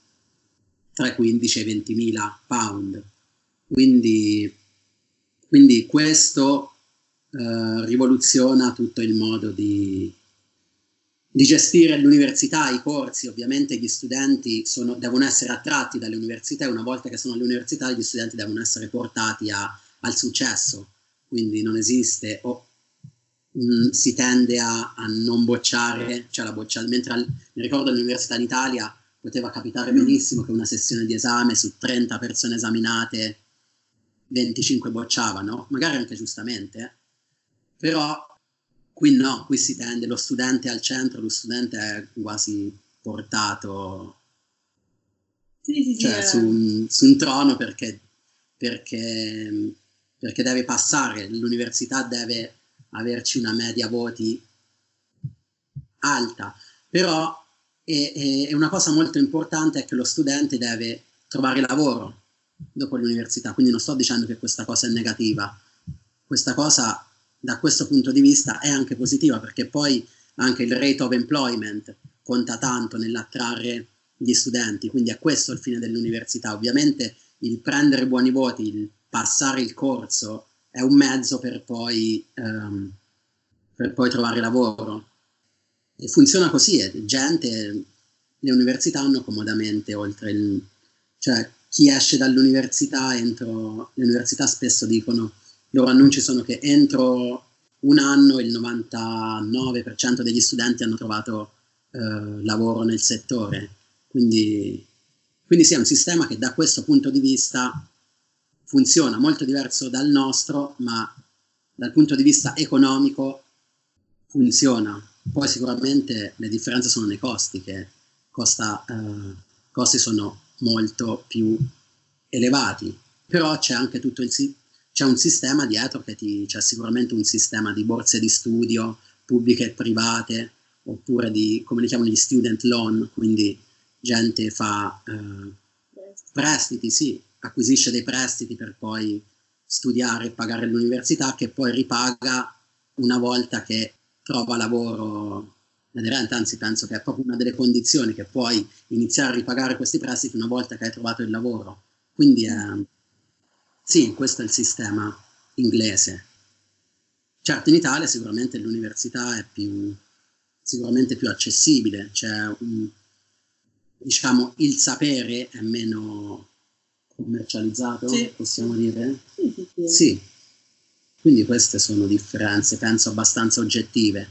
tra i 15 e i 20.000 pound. Quindi, quindi questo eh, rivoluziona tutto il modo di, di gestire l'università, i corsi, ovviamente gli studenti sono, devono essere attratti dalle università e una volta che sono all'università gli studenti devono essere portati a, al successo, quindi non esiste o mh, mm, si tende a, a, non bocciare, cioè la bocciare, mentre al, mi ricordo all'università in Italia poteva capitare benissimo che una sessione di esame su 30 persone esaminate 25 bocciavano, magari anche giustamente, però Qui no, qui si tende, lo studente è al centro, lo studente è quasi portato sì, sì, cioè, sì, su, un, su, un, trono perché, perché, perché deve passare, l'università deve averci una media voti alta, però e, e una cosa molto importante è che lo studente deve trovare lavoro dopo l'università, quindi non sto dicendo che questa cosa è negativa, questa cosa da questo punto di vista è anche positiva perché poi anche il rate of employment conta tanto nell'attrarre gli studenti, quindi è questo il fine dell'università. Ovviamente il prendere buoni voti, il passare il corso è un mezzo per poi, um, per poi trovare lavoro. Funziona così, è gente, le università hanno comodamente oltre il... cioè chi esce dall'università entro... le università spesso dicono, loro annunci sono che entro un anno il 99% degli studenti hanno trovato eh, lavoro nel settore. Quindi, quindi sì, è un sistema che da questo punto di vista funziona molto diverso dal nostro, ma dal punto di vista economico funziona. Poi sicuramente le differenze sono nei costi, che costa, eh, costi sono molto più elevati, però c'è anche tutto il, c'è un sistema dietro che ti, c'è sicuramente un sistema di borse di studio pubbliche e private, oppure di, come li chiamano, gli student loan, quindi gente fa eh, prestiti, sì, acquisisce dei prestiti per poi studiare e pagare l'università, che poi ripaga una volta che trova lavoro aderente, anzi penso che è proprio una delle condizioni che puoi iniziare a ripagare questi prestiti una volta che hai trovato il lavoro. Quindi è sì, questo è il sistema inglese. Certo in Italia sicuramente l'università è più, sicuramente più accessibile, cioè un, diciamo il sapere è meno commercializzato, sì. possiamo dire? Sì, sì, sì. sì. Quindi queste sono differenze, penso, abbastanza oggettive.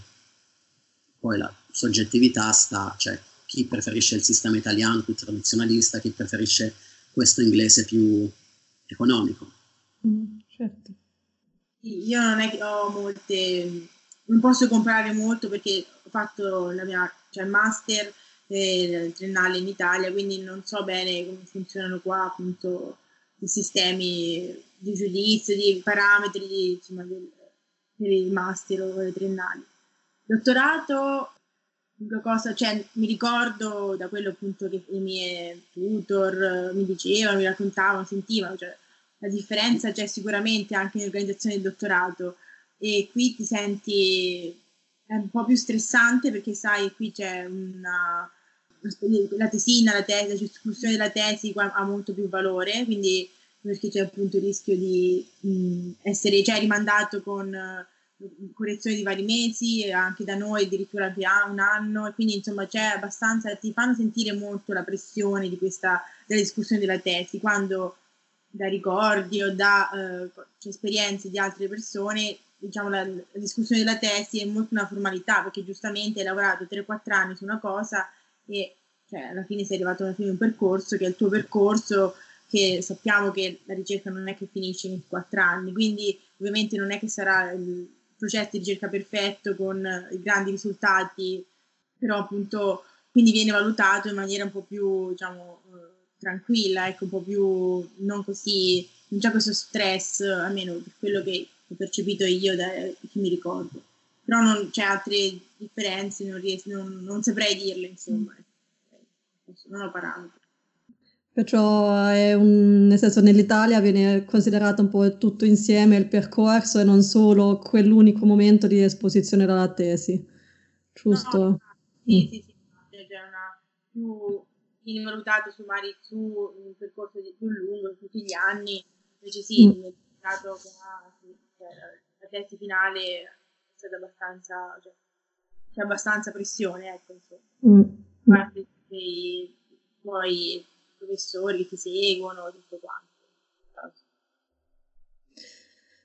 Poi la soggettività sta, cioè chi preferisce il sistema italiano più tradizionalista, chi preferisce questo inglese più economico. Mm, certo. Io non è che ho molte, non posso comparare molto perché ho fatto la mia, cioè il master il triennale in Italia, quindi non so bene come funzionano qua appunto i sistemi di giudizio, di parametri insomma, del, il master o le triennali. Dottorato, cosa, cioè, mi ricordo da quello appunto che i miei tutor mi dicevano, mi raccontavano, sentivano, cioè, la differenza c'è sicuramente anche nell'organizzazione del dottorato e qui ti senti è un po' più stressante perché sai qui c'è una la tesina, la tesi, la discussione della tesi ha molto più valore, quindi perché c'è appunto il rischio di mh, essere cioè, rimandato con uh, correzione di vari mesi, anche da noi addirittura un anno, e quindi insomma c'è abbastanza, ti fanno sentire molto la pressione di questa, della discussione della tesi, quando da ricordi o da eh, esperienze di altre persone, diciamo la, la, discussione della tesi è molto una formalità perché giustamente hai lavorato 3-4 anni su una cosa e cioè, alla fine sei arrivato alla fine di un percorso che è il tuo percorso che sappiamo che la ricerca non è che finisce in 4 anni, quindi ovviamente non è che sarà il processo di ricerca perfetto con grandi risultati, però appunto quindi viene valutato in maniera un po' più diciamo eh, tranquilla, ecco, un po' più non così, non c'è questo stress, almeno per quello che ho percepito io da chi mi ricordo. Però non c'è altre differenze, non, riesco, non, non saprei dirle, insomma. Non ho parametri. Perciò è un, nel senso nell'Italia viene considerato un po' tutto insieme il percorso e non solo quell'unico momento di esposizione della tesi, giusto? No, no, sì, mm. sì, sì, c'è una più viene valutato su, vari, su un percorso di, più lungo, tutti gli anni, invece sì, mm. nel caso cioè, la tesi finale è stata abbastanza, cioè, c'è abbastanza pressione, ecco, insomma, mm. parte dei tuoi professori che ti seguono, tutto quanto.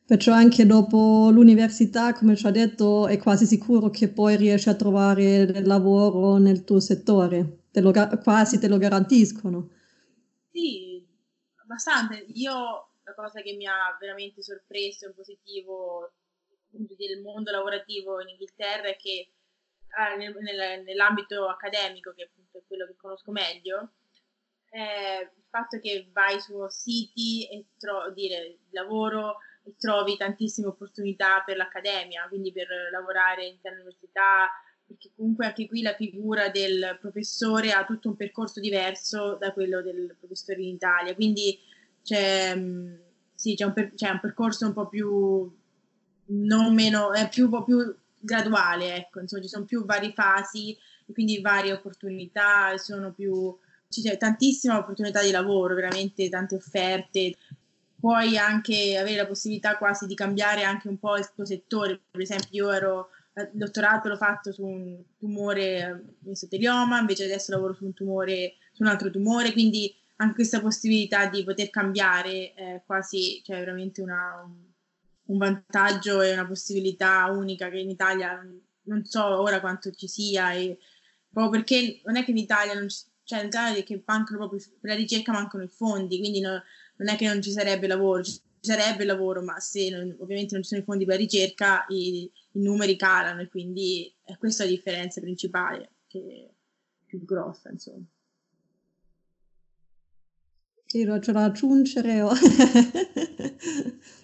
Perciò anche dopo l'università, come ci ha detto, è quasi sicuro che poi riesci a trovare del lavoro nel tuo settore te lo, quasi te lo garantiscono. Sì, abbastanza. Io la cosa che mi ha veramente sorpreso in positivo del mondo lavorativo in Inghilterra è che ah, nel, nel, nell'ambito accademico, che appunto è quello che conosco meglio, è il fatto che vai su siti e trovi dire lavoro e trovi tantissime opportunità per l'accademia, quindi per lavorare in all'università, perché comunque anche qui la figura del professore ha tutto un percorso diverso da quello del professore in Italia, quindi c'è, mm, sì, c'è, un, per, c'è un percorso un po' più, non meno, è più, più graduale, ecco, insomma ci sono più varie fasi, quindi varie opportunità, sono più, c'è tantissima opportunità di lavoro, veramente tante offerte, puoi anche avere la possibilità quasi di cambiare anche un po' il tuo settore, per esempio io ero il dottorato l'ho fatto su un tumore mesotelioma, invece adesso lavoro su un tumore, su un altro tumore, quindi anche questa possibilità di poter cambiare è quasi, cioè veramente una, un vantaggio e una possibilità unica che in Italia non so ora quanto ci sia, e, proprio perché non è che in Italia non ci, cioè in Italia che mancano proprio, per la ricerca mancano i fondi, quindi no, non è che non ci sarebbe lavoro, ci sarebbe lavoro, ma se non, ovviamente non ci sono i fondi per la ricerca, i, i numeri calano e quindi è questa la differenza principale, che è più grossa, insomma. Chiedo, c'è da aggiungere? O... [LAUGHS]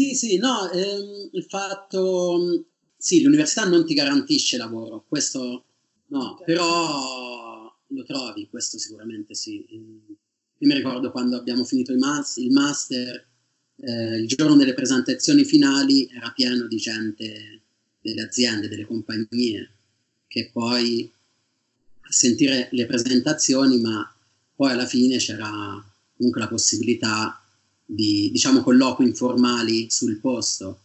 sì, sì, no, ehm, il fatto, sì, l'università non ti garantisce lavoro, questo no, okay. però lo trovi, questo sicuramente sì. Io mi ricordo quando abbiamo finito il, mas- il master, eh, il giorno delle presentazioni finali era pieno di gente delle aziende, delle compagnie, che poi a sentire le presentazioni, ma poi alla fine c'era comunque la possibilità di, diciamo, colloqui informali sul posto.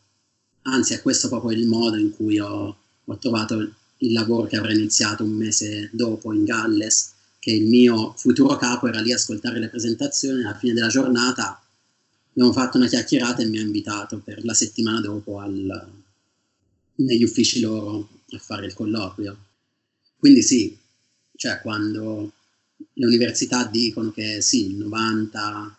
Anzi, è questo proprio il modo in cui ho, ho trovato il lavoro che avrei iniziato un mese dopo in Galles, che il mio futuro capo era lì a ascoltare le presentazioni, alla fine della giornata abbiamo fatto una chiacchierata e mi ha invitato per la settimana dopo al, negli uffici loro a fare il colloquio. Quindi sì, cioè quando le università dicono che sì, il 90,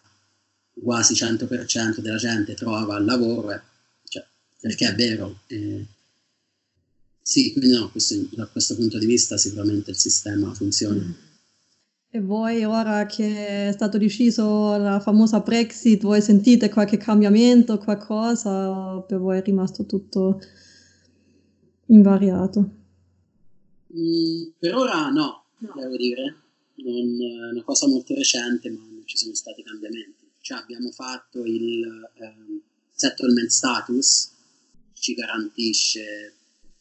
quasi 100% della gente trova lavoro, eh, cioè, perché è vero. Eh, sì, quindi no, questo, da questo punto di vista sicuramente il sistema funziona. E voi ora che è stato deciso la famosa Brexit, voi sentite qualche cambiamento, qualcosa? Per voi è rimasto tutto invariato? Mm, per ora no, no, devo dire. Non, è una cosa molto recente, ma non ci sono stati cambiamenti. Cioè abbiamo fatto il eh, settlement status, ci garantisce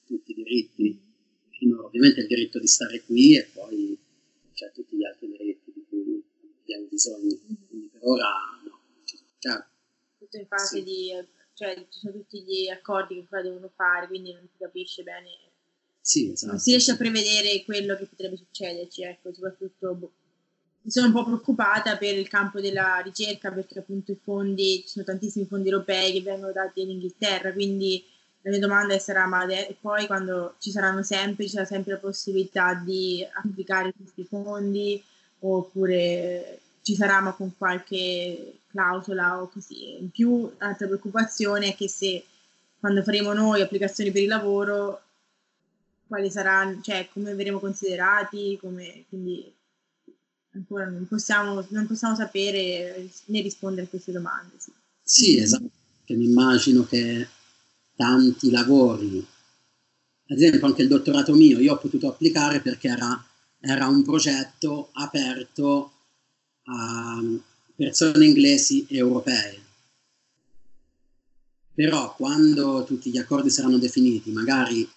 tutti i diritti, fino ovviamente il diritto di stare qui e poi c'è tutti gli altri diritti di cui abbiamo bisogno. Quindi per ora no. Cioè, Tutto in fase sì. di cioè ci sono tutti gli accordi che poi devono fare, quindi non si capisce bene. Sì, esatto. Non si riesce a prevedere quello che potrebbe succederci, ecco, soprattutto boh. Sono un po' preoccupata per il campo della ricerca perché appunto i fondi, ci sono tantissimi fondi europei che vengono dati in Inghilterra, quindi la mia domanda sarà ma poi quando ci saranno sempre, ci sarà sempre la possibilità di applicare questi fondi oppure ci sarà ma con qualche clausola o così. In più, l'altra preoccupazione è che se quando faremo noi applicazioni per il lavoro, quali saranno, cioè come verremo considerati, come, quindi ancora non possiamo, non possiamo sapere né rispondere a queste domande. Sì, sì esatto, mi immagino che tanti lavori, ad esempio anche il dottorato mio, io ho potuto applicare perché era, era un progetto aperto a persone inglesi e europee. Però quando tutti gli accordi saranno definiti, magari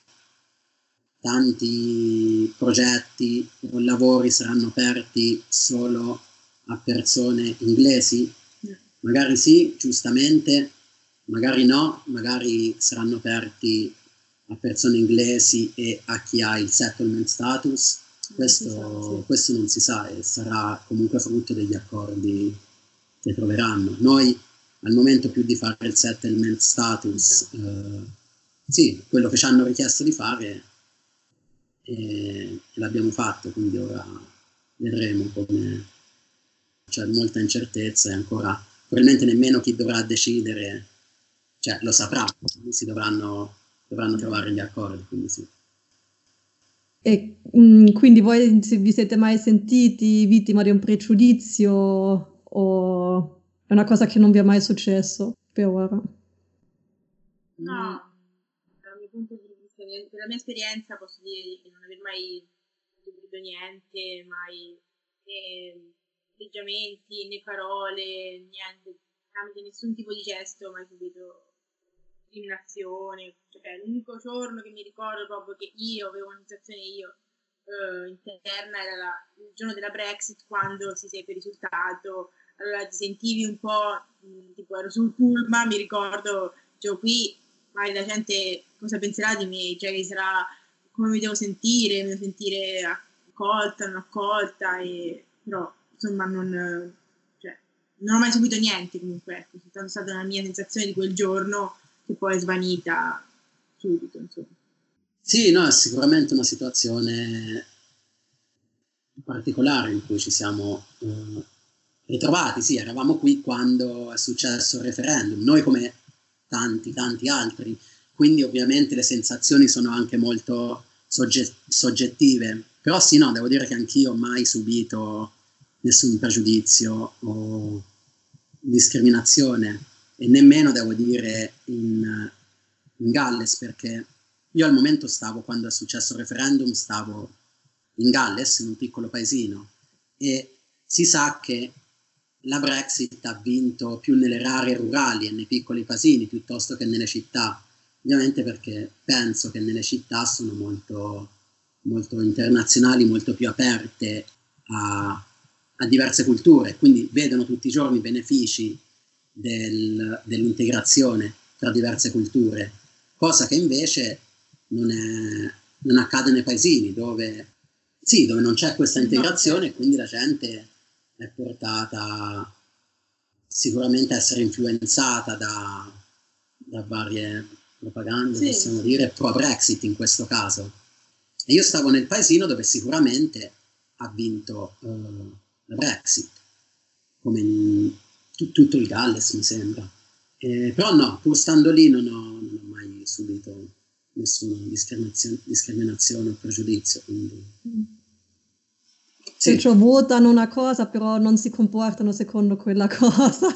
tanti progetti o lavori saranno aperti solo a persone inglesi, magari sì, giustamente, magari no, magari saranno aperti a persone inglesi e a chi ha il settlement status, questo, sì. questo non si sa e sarà comunque frutto degli accordi che troveranno. Noi al momento più di fare il settlement status, eh, sì, quello che ci hanno richiesto di fare e, l'abbiamo fatto, quindi ora vedremo come c'è molta incertezza e ancora probabilmente nemmeno chi dovrà decidere, cioè lo saprà, si dovranno, dovranno trovare gli accordi, quindi sì. E mh, mm, quindi voi vi siete mai sentiti vittima di un pregiudizio o è una cosa che non vi è mai successo per ora? No, per la mia esperienza posso dire di non aver mai subito niente, mai né atteggiamenti né parole, niente, tramite nessun tipo di gesto, mai subito discriminazione. Cioè, l'unico giorno che mi ricordo proprio che io avevo una sensazione io eh, interna era la, il giorno della Brexit quando si seppe il risultato. Allora ti sentivi un po' mh, tipo ero sul pullman, mi ricordo, dicevo qui magari la gente cosa penserà di me, cioè che sarà come mi devo sentire, mi devo sentire accolta, non accolta, e, però insomma non, cioè, non ho mai subito niente comunque, ecco, è stata la mia sensazione di quel giorno che poi è svanita subito, insomma. Sì, no, è sicuramente una situazione particolare in cui ci siamo eh, ritrovati, sì, eravamo qui quando è successo il referendum, noi come tanti, tanti altri, quindi ovviamente le sensazioni sono anche molto sogge- soggettive, però sì, no, devo dire che anch'io ho mai subito nessun pregiudizio o discriminazione. E nemmeno devo dire in, in Galles perché io al momento stavo, quando è successo il referendum, stavo in Galles, in un piccolo paesino, e si sa che la Brexit ha vinto più nelle aree rurali e nei piccoli paesini piuttosto che nelle città, ovviamente perché penso che nelle città sono molto, molto internazionali, molto più aperte a, a, diverse culture, quindi vedono tutti i giorni i benefici del, dell'integrazione tra diverse culture, cosa che invece non, è, non accade nei paesini dove, sì, dove non c'è questa integrazione e quindi la gente è portata sicuramente a essere influenzata da, da varie propagande, sì. possiamo dire, pro-Brexit in questo caso. E io stavo nel paesino dove sicuramente ha vinto uh, la Brexit, come in t- tutto il Galles mi sembra. Eh, però no, pur stando lì non ho, non ho mai subito nessuna discriminazione, discriminazione o pregiudizio. Quindi... Mm. Sì. Perciò votano una cosa, però non si comportano secondo quella [LAUGHS] cosa.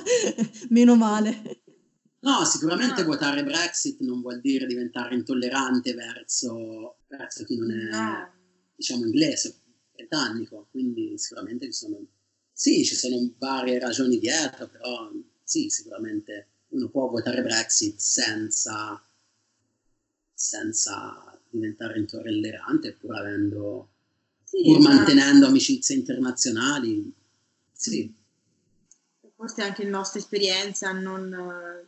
Meno male. No, sicuramente no. votare Brexit non vuol dire diventare intollerante verso, verso chi non è, no. diciamo, inglese, britannico. Quindi sicuramente ci sono, sì, ci sono varie ragioni dietro, però sì, sicuramente uno può votare Brexit senza senza diventare intollerante, pur avendo, sì, pur esatto. mantenendo amicizie internazionali. Sì. Forse anche la nostra esperienza, non,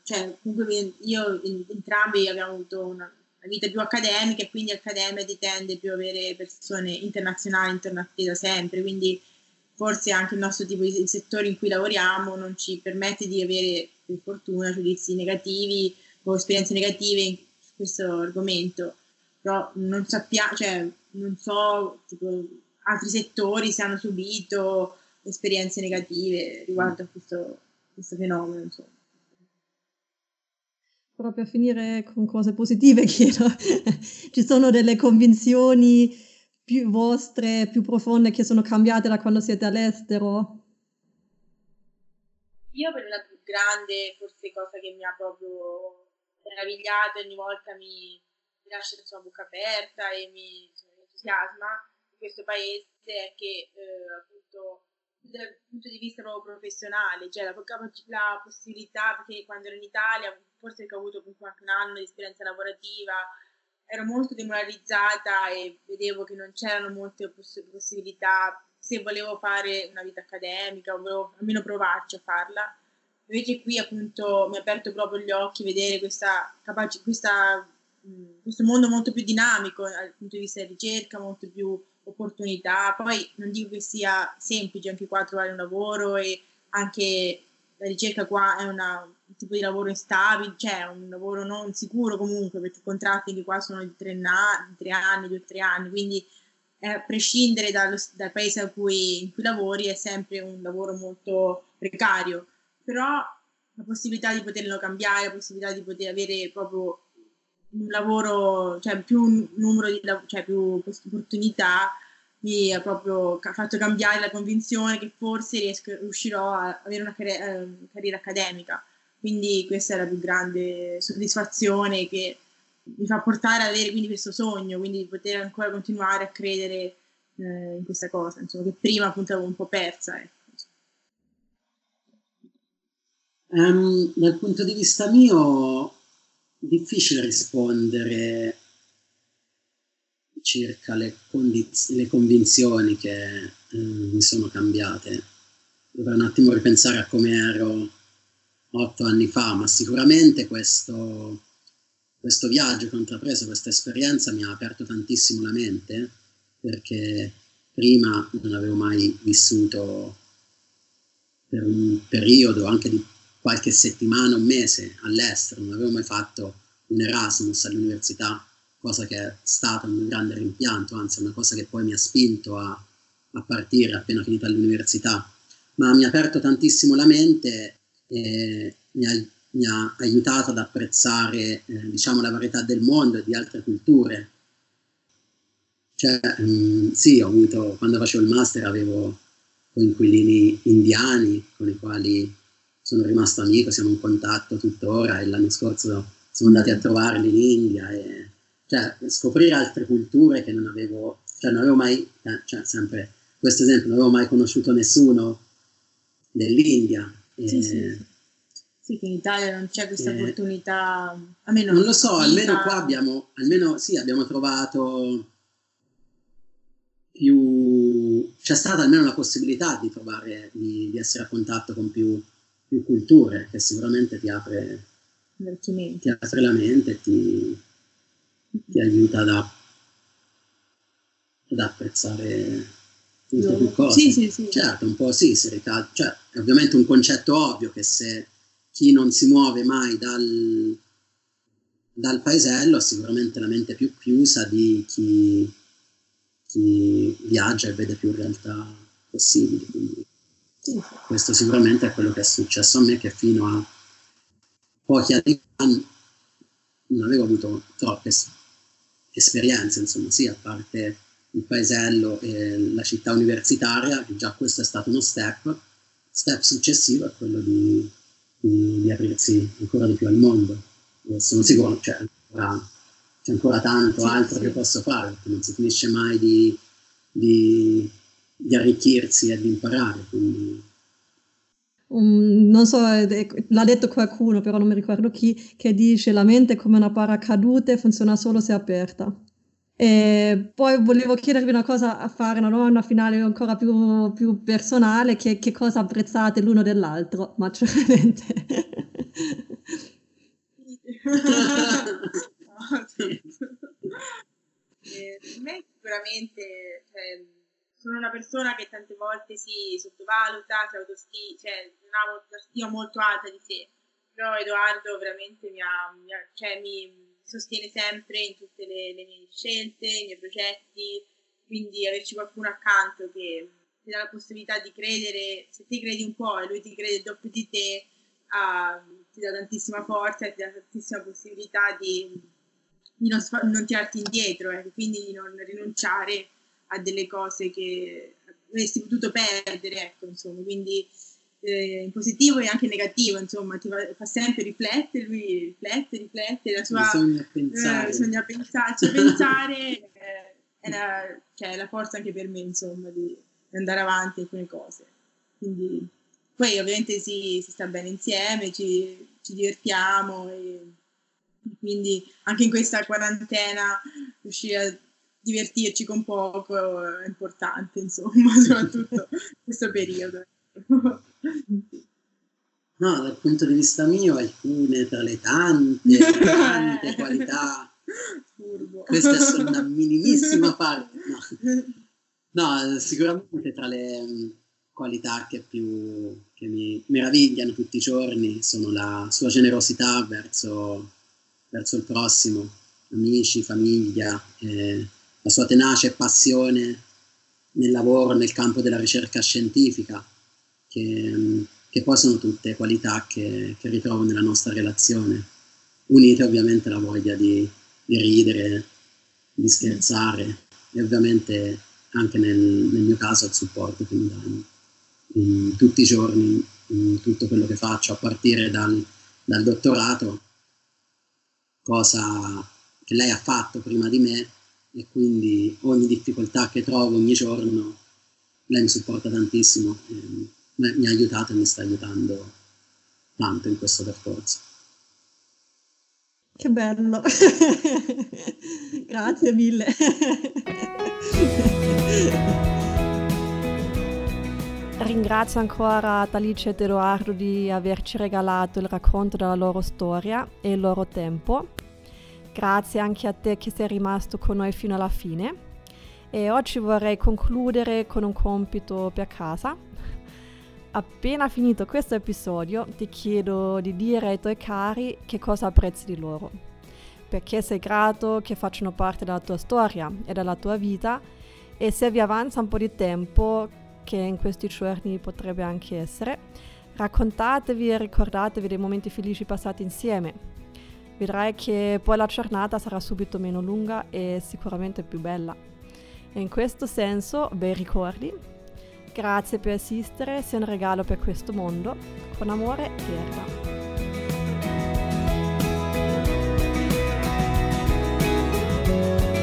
cioè, comunque io entrambi abbiamo avuto una, vita più accademica e quindi accademia ti tende più a avere persone internazionali intorno a te da sempre, quindi forse anche il nostro tipo di settore in cui lavoriamo non ci permette di avere per fortuna giudizi negativi o esperienze negative questo argomento, però non sappiamo, cioè non so tipo, altri settori se hanno subito esperienze negative riguardo a questo, questo fenomeno. Insomma. Proprio a finire con cose positive, [LAUGHS] chiedo, ci sono delle convinzioni più vostre, più profonde che sono cambiate da quando siete all'estero? Io per la più grande, forse cosa che mi ha proprio meravigliata ogni volta mi, mi lascia insomma, bocca aperta e mi, insomma, mi entusiasma di questo paese è che eh, appunto dal punto di vista proprio professionale, cioè la, la, possibilità, perché quando ero in Italia, forse che ho avuto comunque anche un anno di esperienza lavorativa, ero molto demoralizzata e vedevo che non c'erano molte poss- possibilità se volevo fare una vita accademica, volevo almeno provarci a farla. Invece qui appunto mi ha aperto proprio gli occhi vedere questa, capaci- questa, questo mondo molto più dinamico dal punto di vista della ricerca, molto più opportunità. Poi non dico che sia semplice anche qua trovare un lavoro e anche la ricerca qua è una, un tipo di lavoro instabile, cioè un lavoro non sicuro comunque, perché i contratti anche qua sono di tre, na- di tre anni, due o tre anni, quindi eh, a prescindere dallo, dal paese cui, in cui lavori è sempre un lavoro molto precario. Però la possibilità di poterlo cambiare, la possibilità di poter avere proprio un lavoro, cioè più numero di cioè più opportunità, mi ha proprio fatto cambiare la convinzione che forse riesco, riuscirò a avere una carriera, eh, carriera accademica. Quindi questa è la più grande soddisfazione che mi fa portare ad avere quindi questo sogno, quindi di poter ancora continuare a credere eh, in questa cosa, insomma, che prima appunto avevo un po' persa. Ecco. Um, dal punto di vista mio, difficile rispondere circa le, condiz- le convinzioni che um, mi sono cambiate. Dovrei un attimo ripensare a come ero otto anni fa, ma sicuramente questo, questo viaggio che ho intrapreso, questa esperienza mi ha aperto tantissimo la mente, perché prima non avevo mai vissuto per un periodo anche di qualche settimana, un mese all'estero, non avevo mai fatto un Erasmus all'università, cosa che è stato un grande rimpianto, anzi una cosa che poi mi ha spinto a, a partire appena finita l'università, ma mi ha aperto tantissimo la mente e mi ha, mi ha aiutato ad apprezzare eh, diciamo, la varietà del mondo e di altre culture. Cioè, mh, mm, sì, ho avuto, quando facevo il master avevo coinquilini indiani con i quali sono rimasto amico, siamo in contatto tuttora e l'anno scorso siamo andati a trovarli in India e cioè, scoprire altre culture che non avevo, cioè non avevo mai, eh, cioè sempre questo esempio, non avevo mai conosciuto nessuno dell'India. Sì, sì. sì, che in Italia non c'è questa eh, opportunità, almeno non lo so, almeno qua abbiamo, almeno sì, abbiamo trovato più, c'è stata almeno la possibilità di trovare, di, di essere a contatto con più più culture, che sicuramente ti apre, ti apre la mente ti, ti aiuta ad, ad apprezzare tutte più cose. Sì, sì, sì. Certo, un po' sì, se ricade, cioè, è ovviamente un concetto ovvio che se chi non si muove mai dal, dal paesello ha sicuramente la mente più chiusa di chi, chi viaggia e vede più realtà possibili. Quindi questo sicuramente è quello che è successo a me che fino a pochi anni fa non avevo avuto troppe esperienze, insomma, sì, a parte il paesello e la città universitaria, già questo è stato uno step. Step successivo è quello di, di, di aprirsi ancora di più al mondo. Io sono sicuro, cioè, ancora, c'è ancora tanto sì, altro sì. che posso fare, perché non si finisce mai di, di di arricchirsi e di imparare. Quindi... Um, non so, l'ha detto qualcuno, però non mi ricordo chi, che dice la mente è come una paracadute, funziona solo se è aperta. E poi volevo chiedervi una cosa a fare, una domanda finale ancora più, più personale, che, che, cosa apprezzate l'uno dell'altro, ma cioè veramente... no, [LAUGHS] sì. eh, me sicuramente... Cioè, sono una persona che tante volte si sottovaluta, si autostima, cioè non ha una stima molto alta di sé, però Edoardo veramente mi, ha, mi, ha, cioè, mi sostiene sempre in tutte le, le, mie scelte, i miei progetti, quindi averci qualcuno accanto che ti dà la possibilità di credere, se ti credi un po' e lui ti crede il doppio di te, uh, ti dà tantissima forza e ti dà tantissima possibilità di, di non, non, tirarti indietro e eh, quindi di non rinunciare a delle cose che avresti potuto perdere, ecco, insomma, quindi eh, in positivo e anche in negativo, insomma, ti fa, sempre riflettere, lui riflette, riflette, la sua... Bisogna pensare. Eh, bisogna pensarci, pensare, eh, è, la, cioè, è la forza anche per me, insomma, di, di andare avanti in alcune cose. Quindi, poi ovviamente si, si sta bene insieme, ci, ci divertiamo e quindi anche in questa quarantena riuscire a divertirci con poco è importante, insomma, [LAUGHS] soprattutto in questo periodo. No, dal punto di vista mio, alcune tra le tante, [LAUGHS] tante qualità, Furbo. questa è solo una minimissima [LAUGHS] parte. No. no, sicuramente tra le mm, qualità che più che mi meravigliano tutti i giorni sono la sua generosità verso, verso il prossimo, amici, famiglia. Eh, la sua tenace passione nel lavoro, nel campo della ricerca scientifica, che, che poi sono tutte qualità che, che, ritrovo nella nostra relazione, unite ovviamente alla voglia di, di ridere, di scherzare e ovviamente anche nel, nel mio caso il supporto che mi danno. Tutti i giorni, in tutto quello che faccio, a partire dal, dal dottorato, cosa che lei ha fatto prima di me e quindi ogni difficoltà che trovo ogni giorno lei mi supporta tantissimo, mi ha aiutato e mi sta aiutando tanto in questo percorso. Che bello, [LAUGHS] grazie mille. Ringrazio ancora Talice ed Edoardo di averci regalato il racconto della loro storia e il loro tempo. Grazie anche a te che sei rimasto con noi fino alla fine. E oggi vorrei concludere con un compito per casa. Appena finito questo episodio ti chiedo di dire ai tuoi cari che cosa apprezzi di loro, perché sei grato che facciano parte della tua storia e della tua vita e se vi avanza un po' di tempo, che in questi giorni potrebbe anche essere, raccontatevi e ricordatevi dei momenti felici passati insieme. Vedrai che poi la giornata sarà subito meno lunga e sicuramente più bella. E in questo senso, bei ricordi. Grazie per esistere, sei un regalo per questo mondo. Con amore, Gerda. thank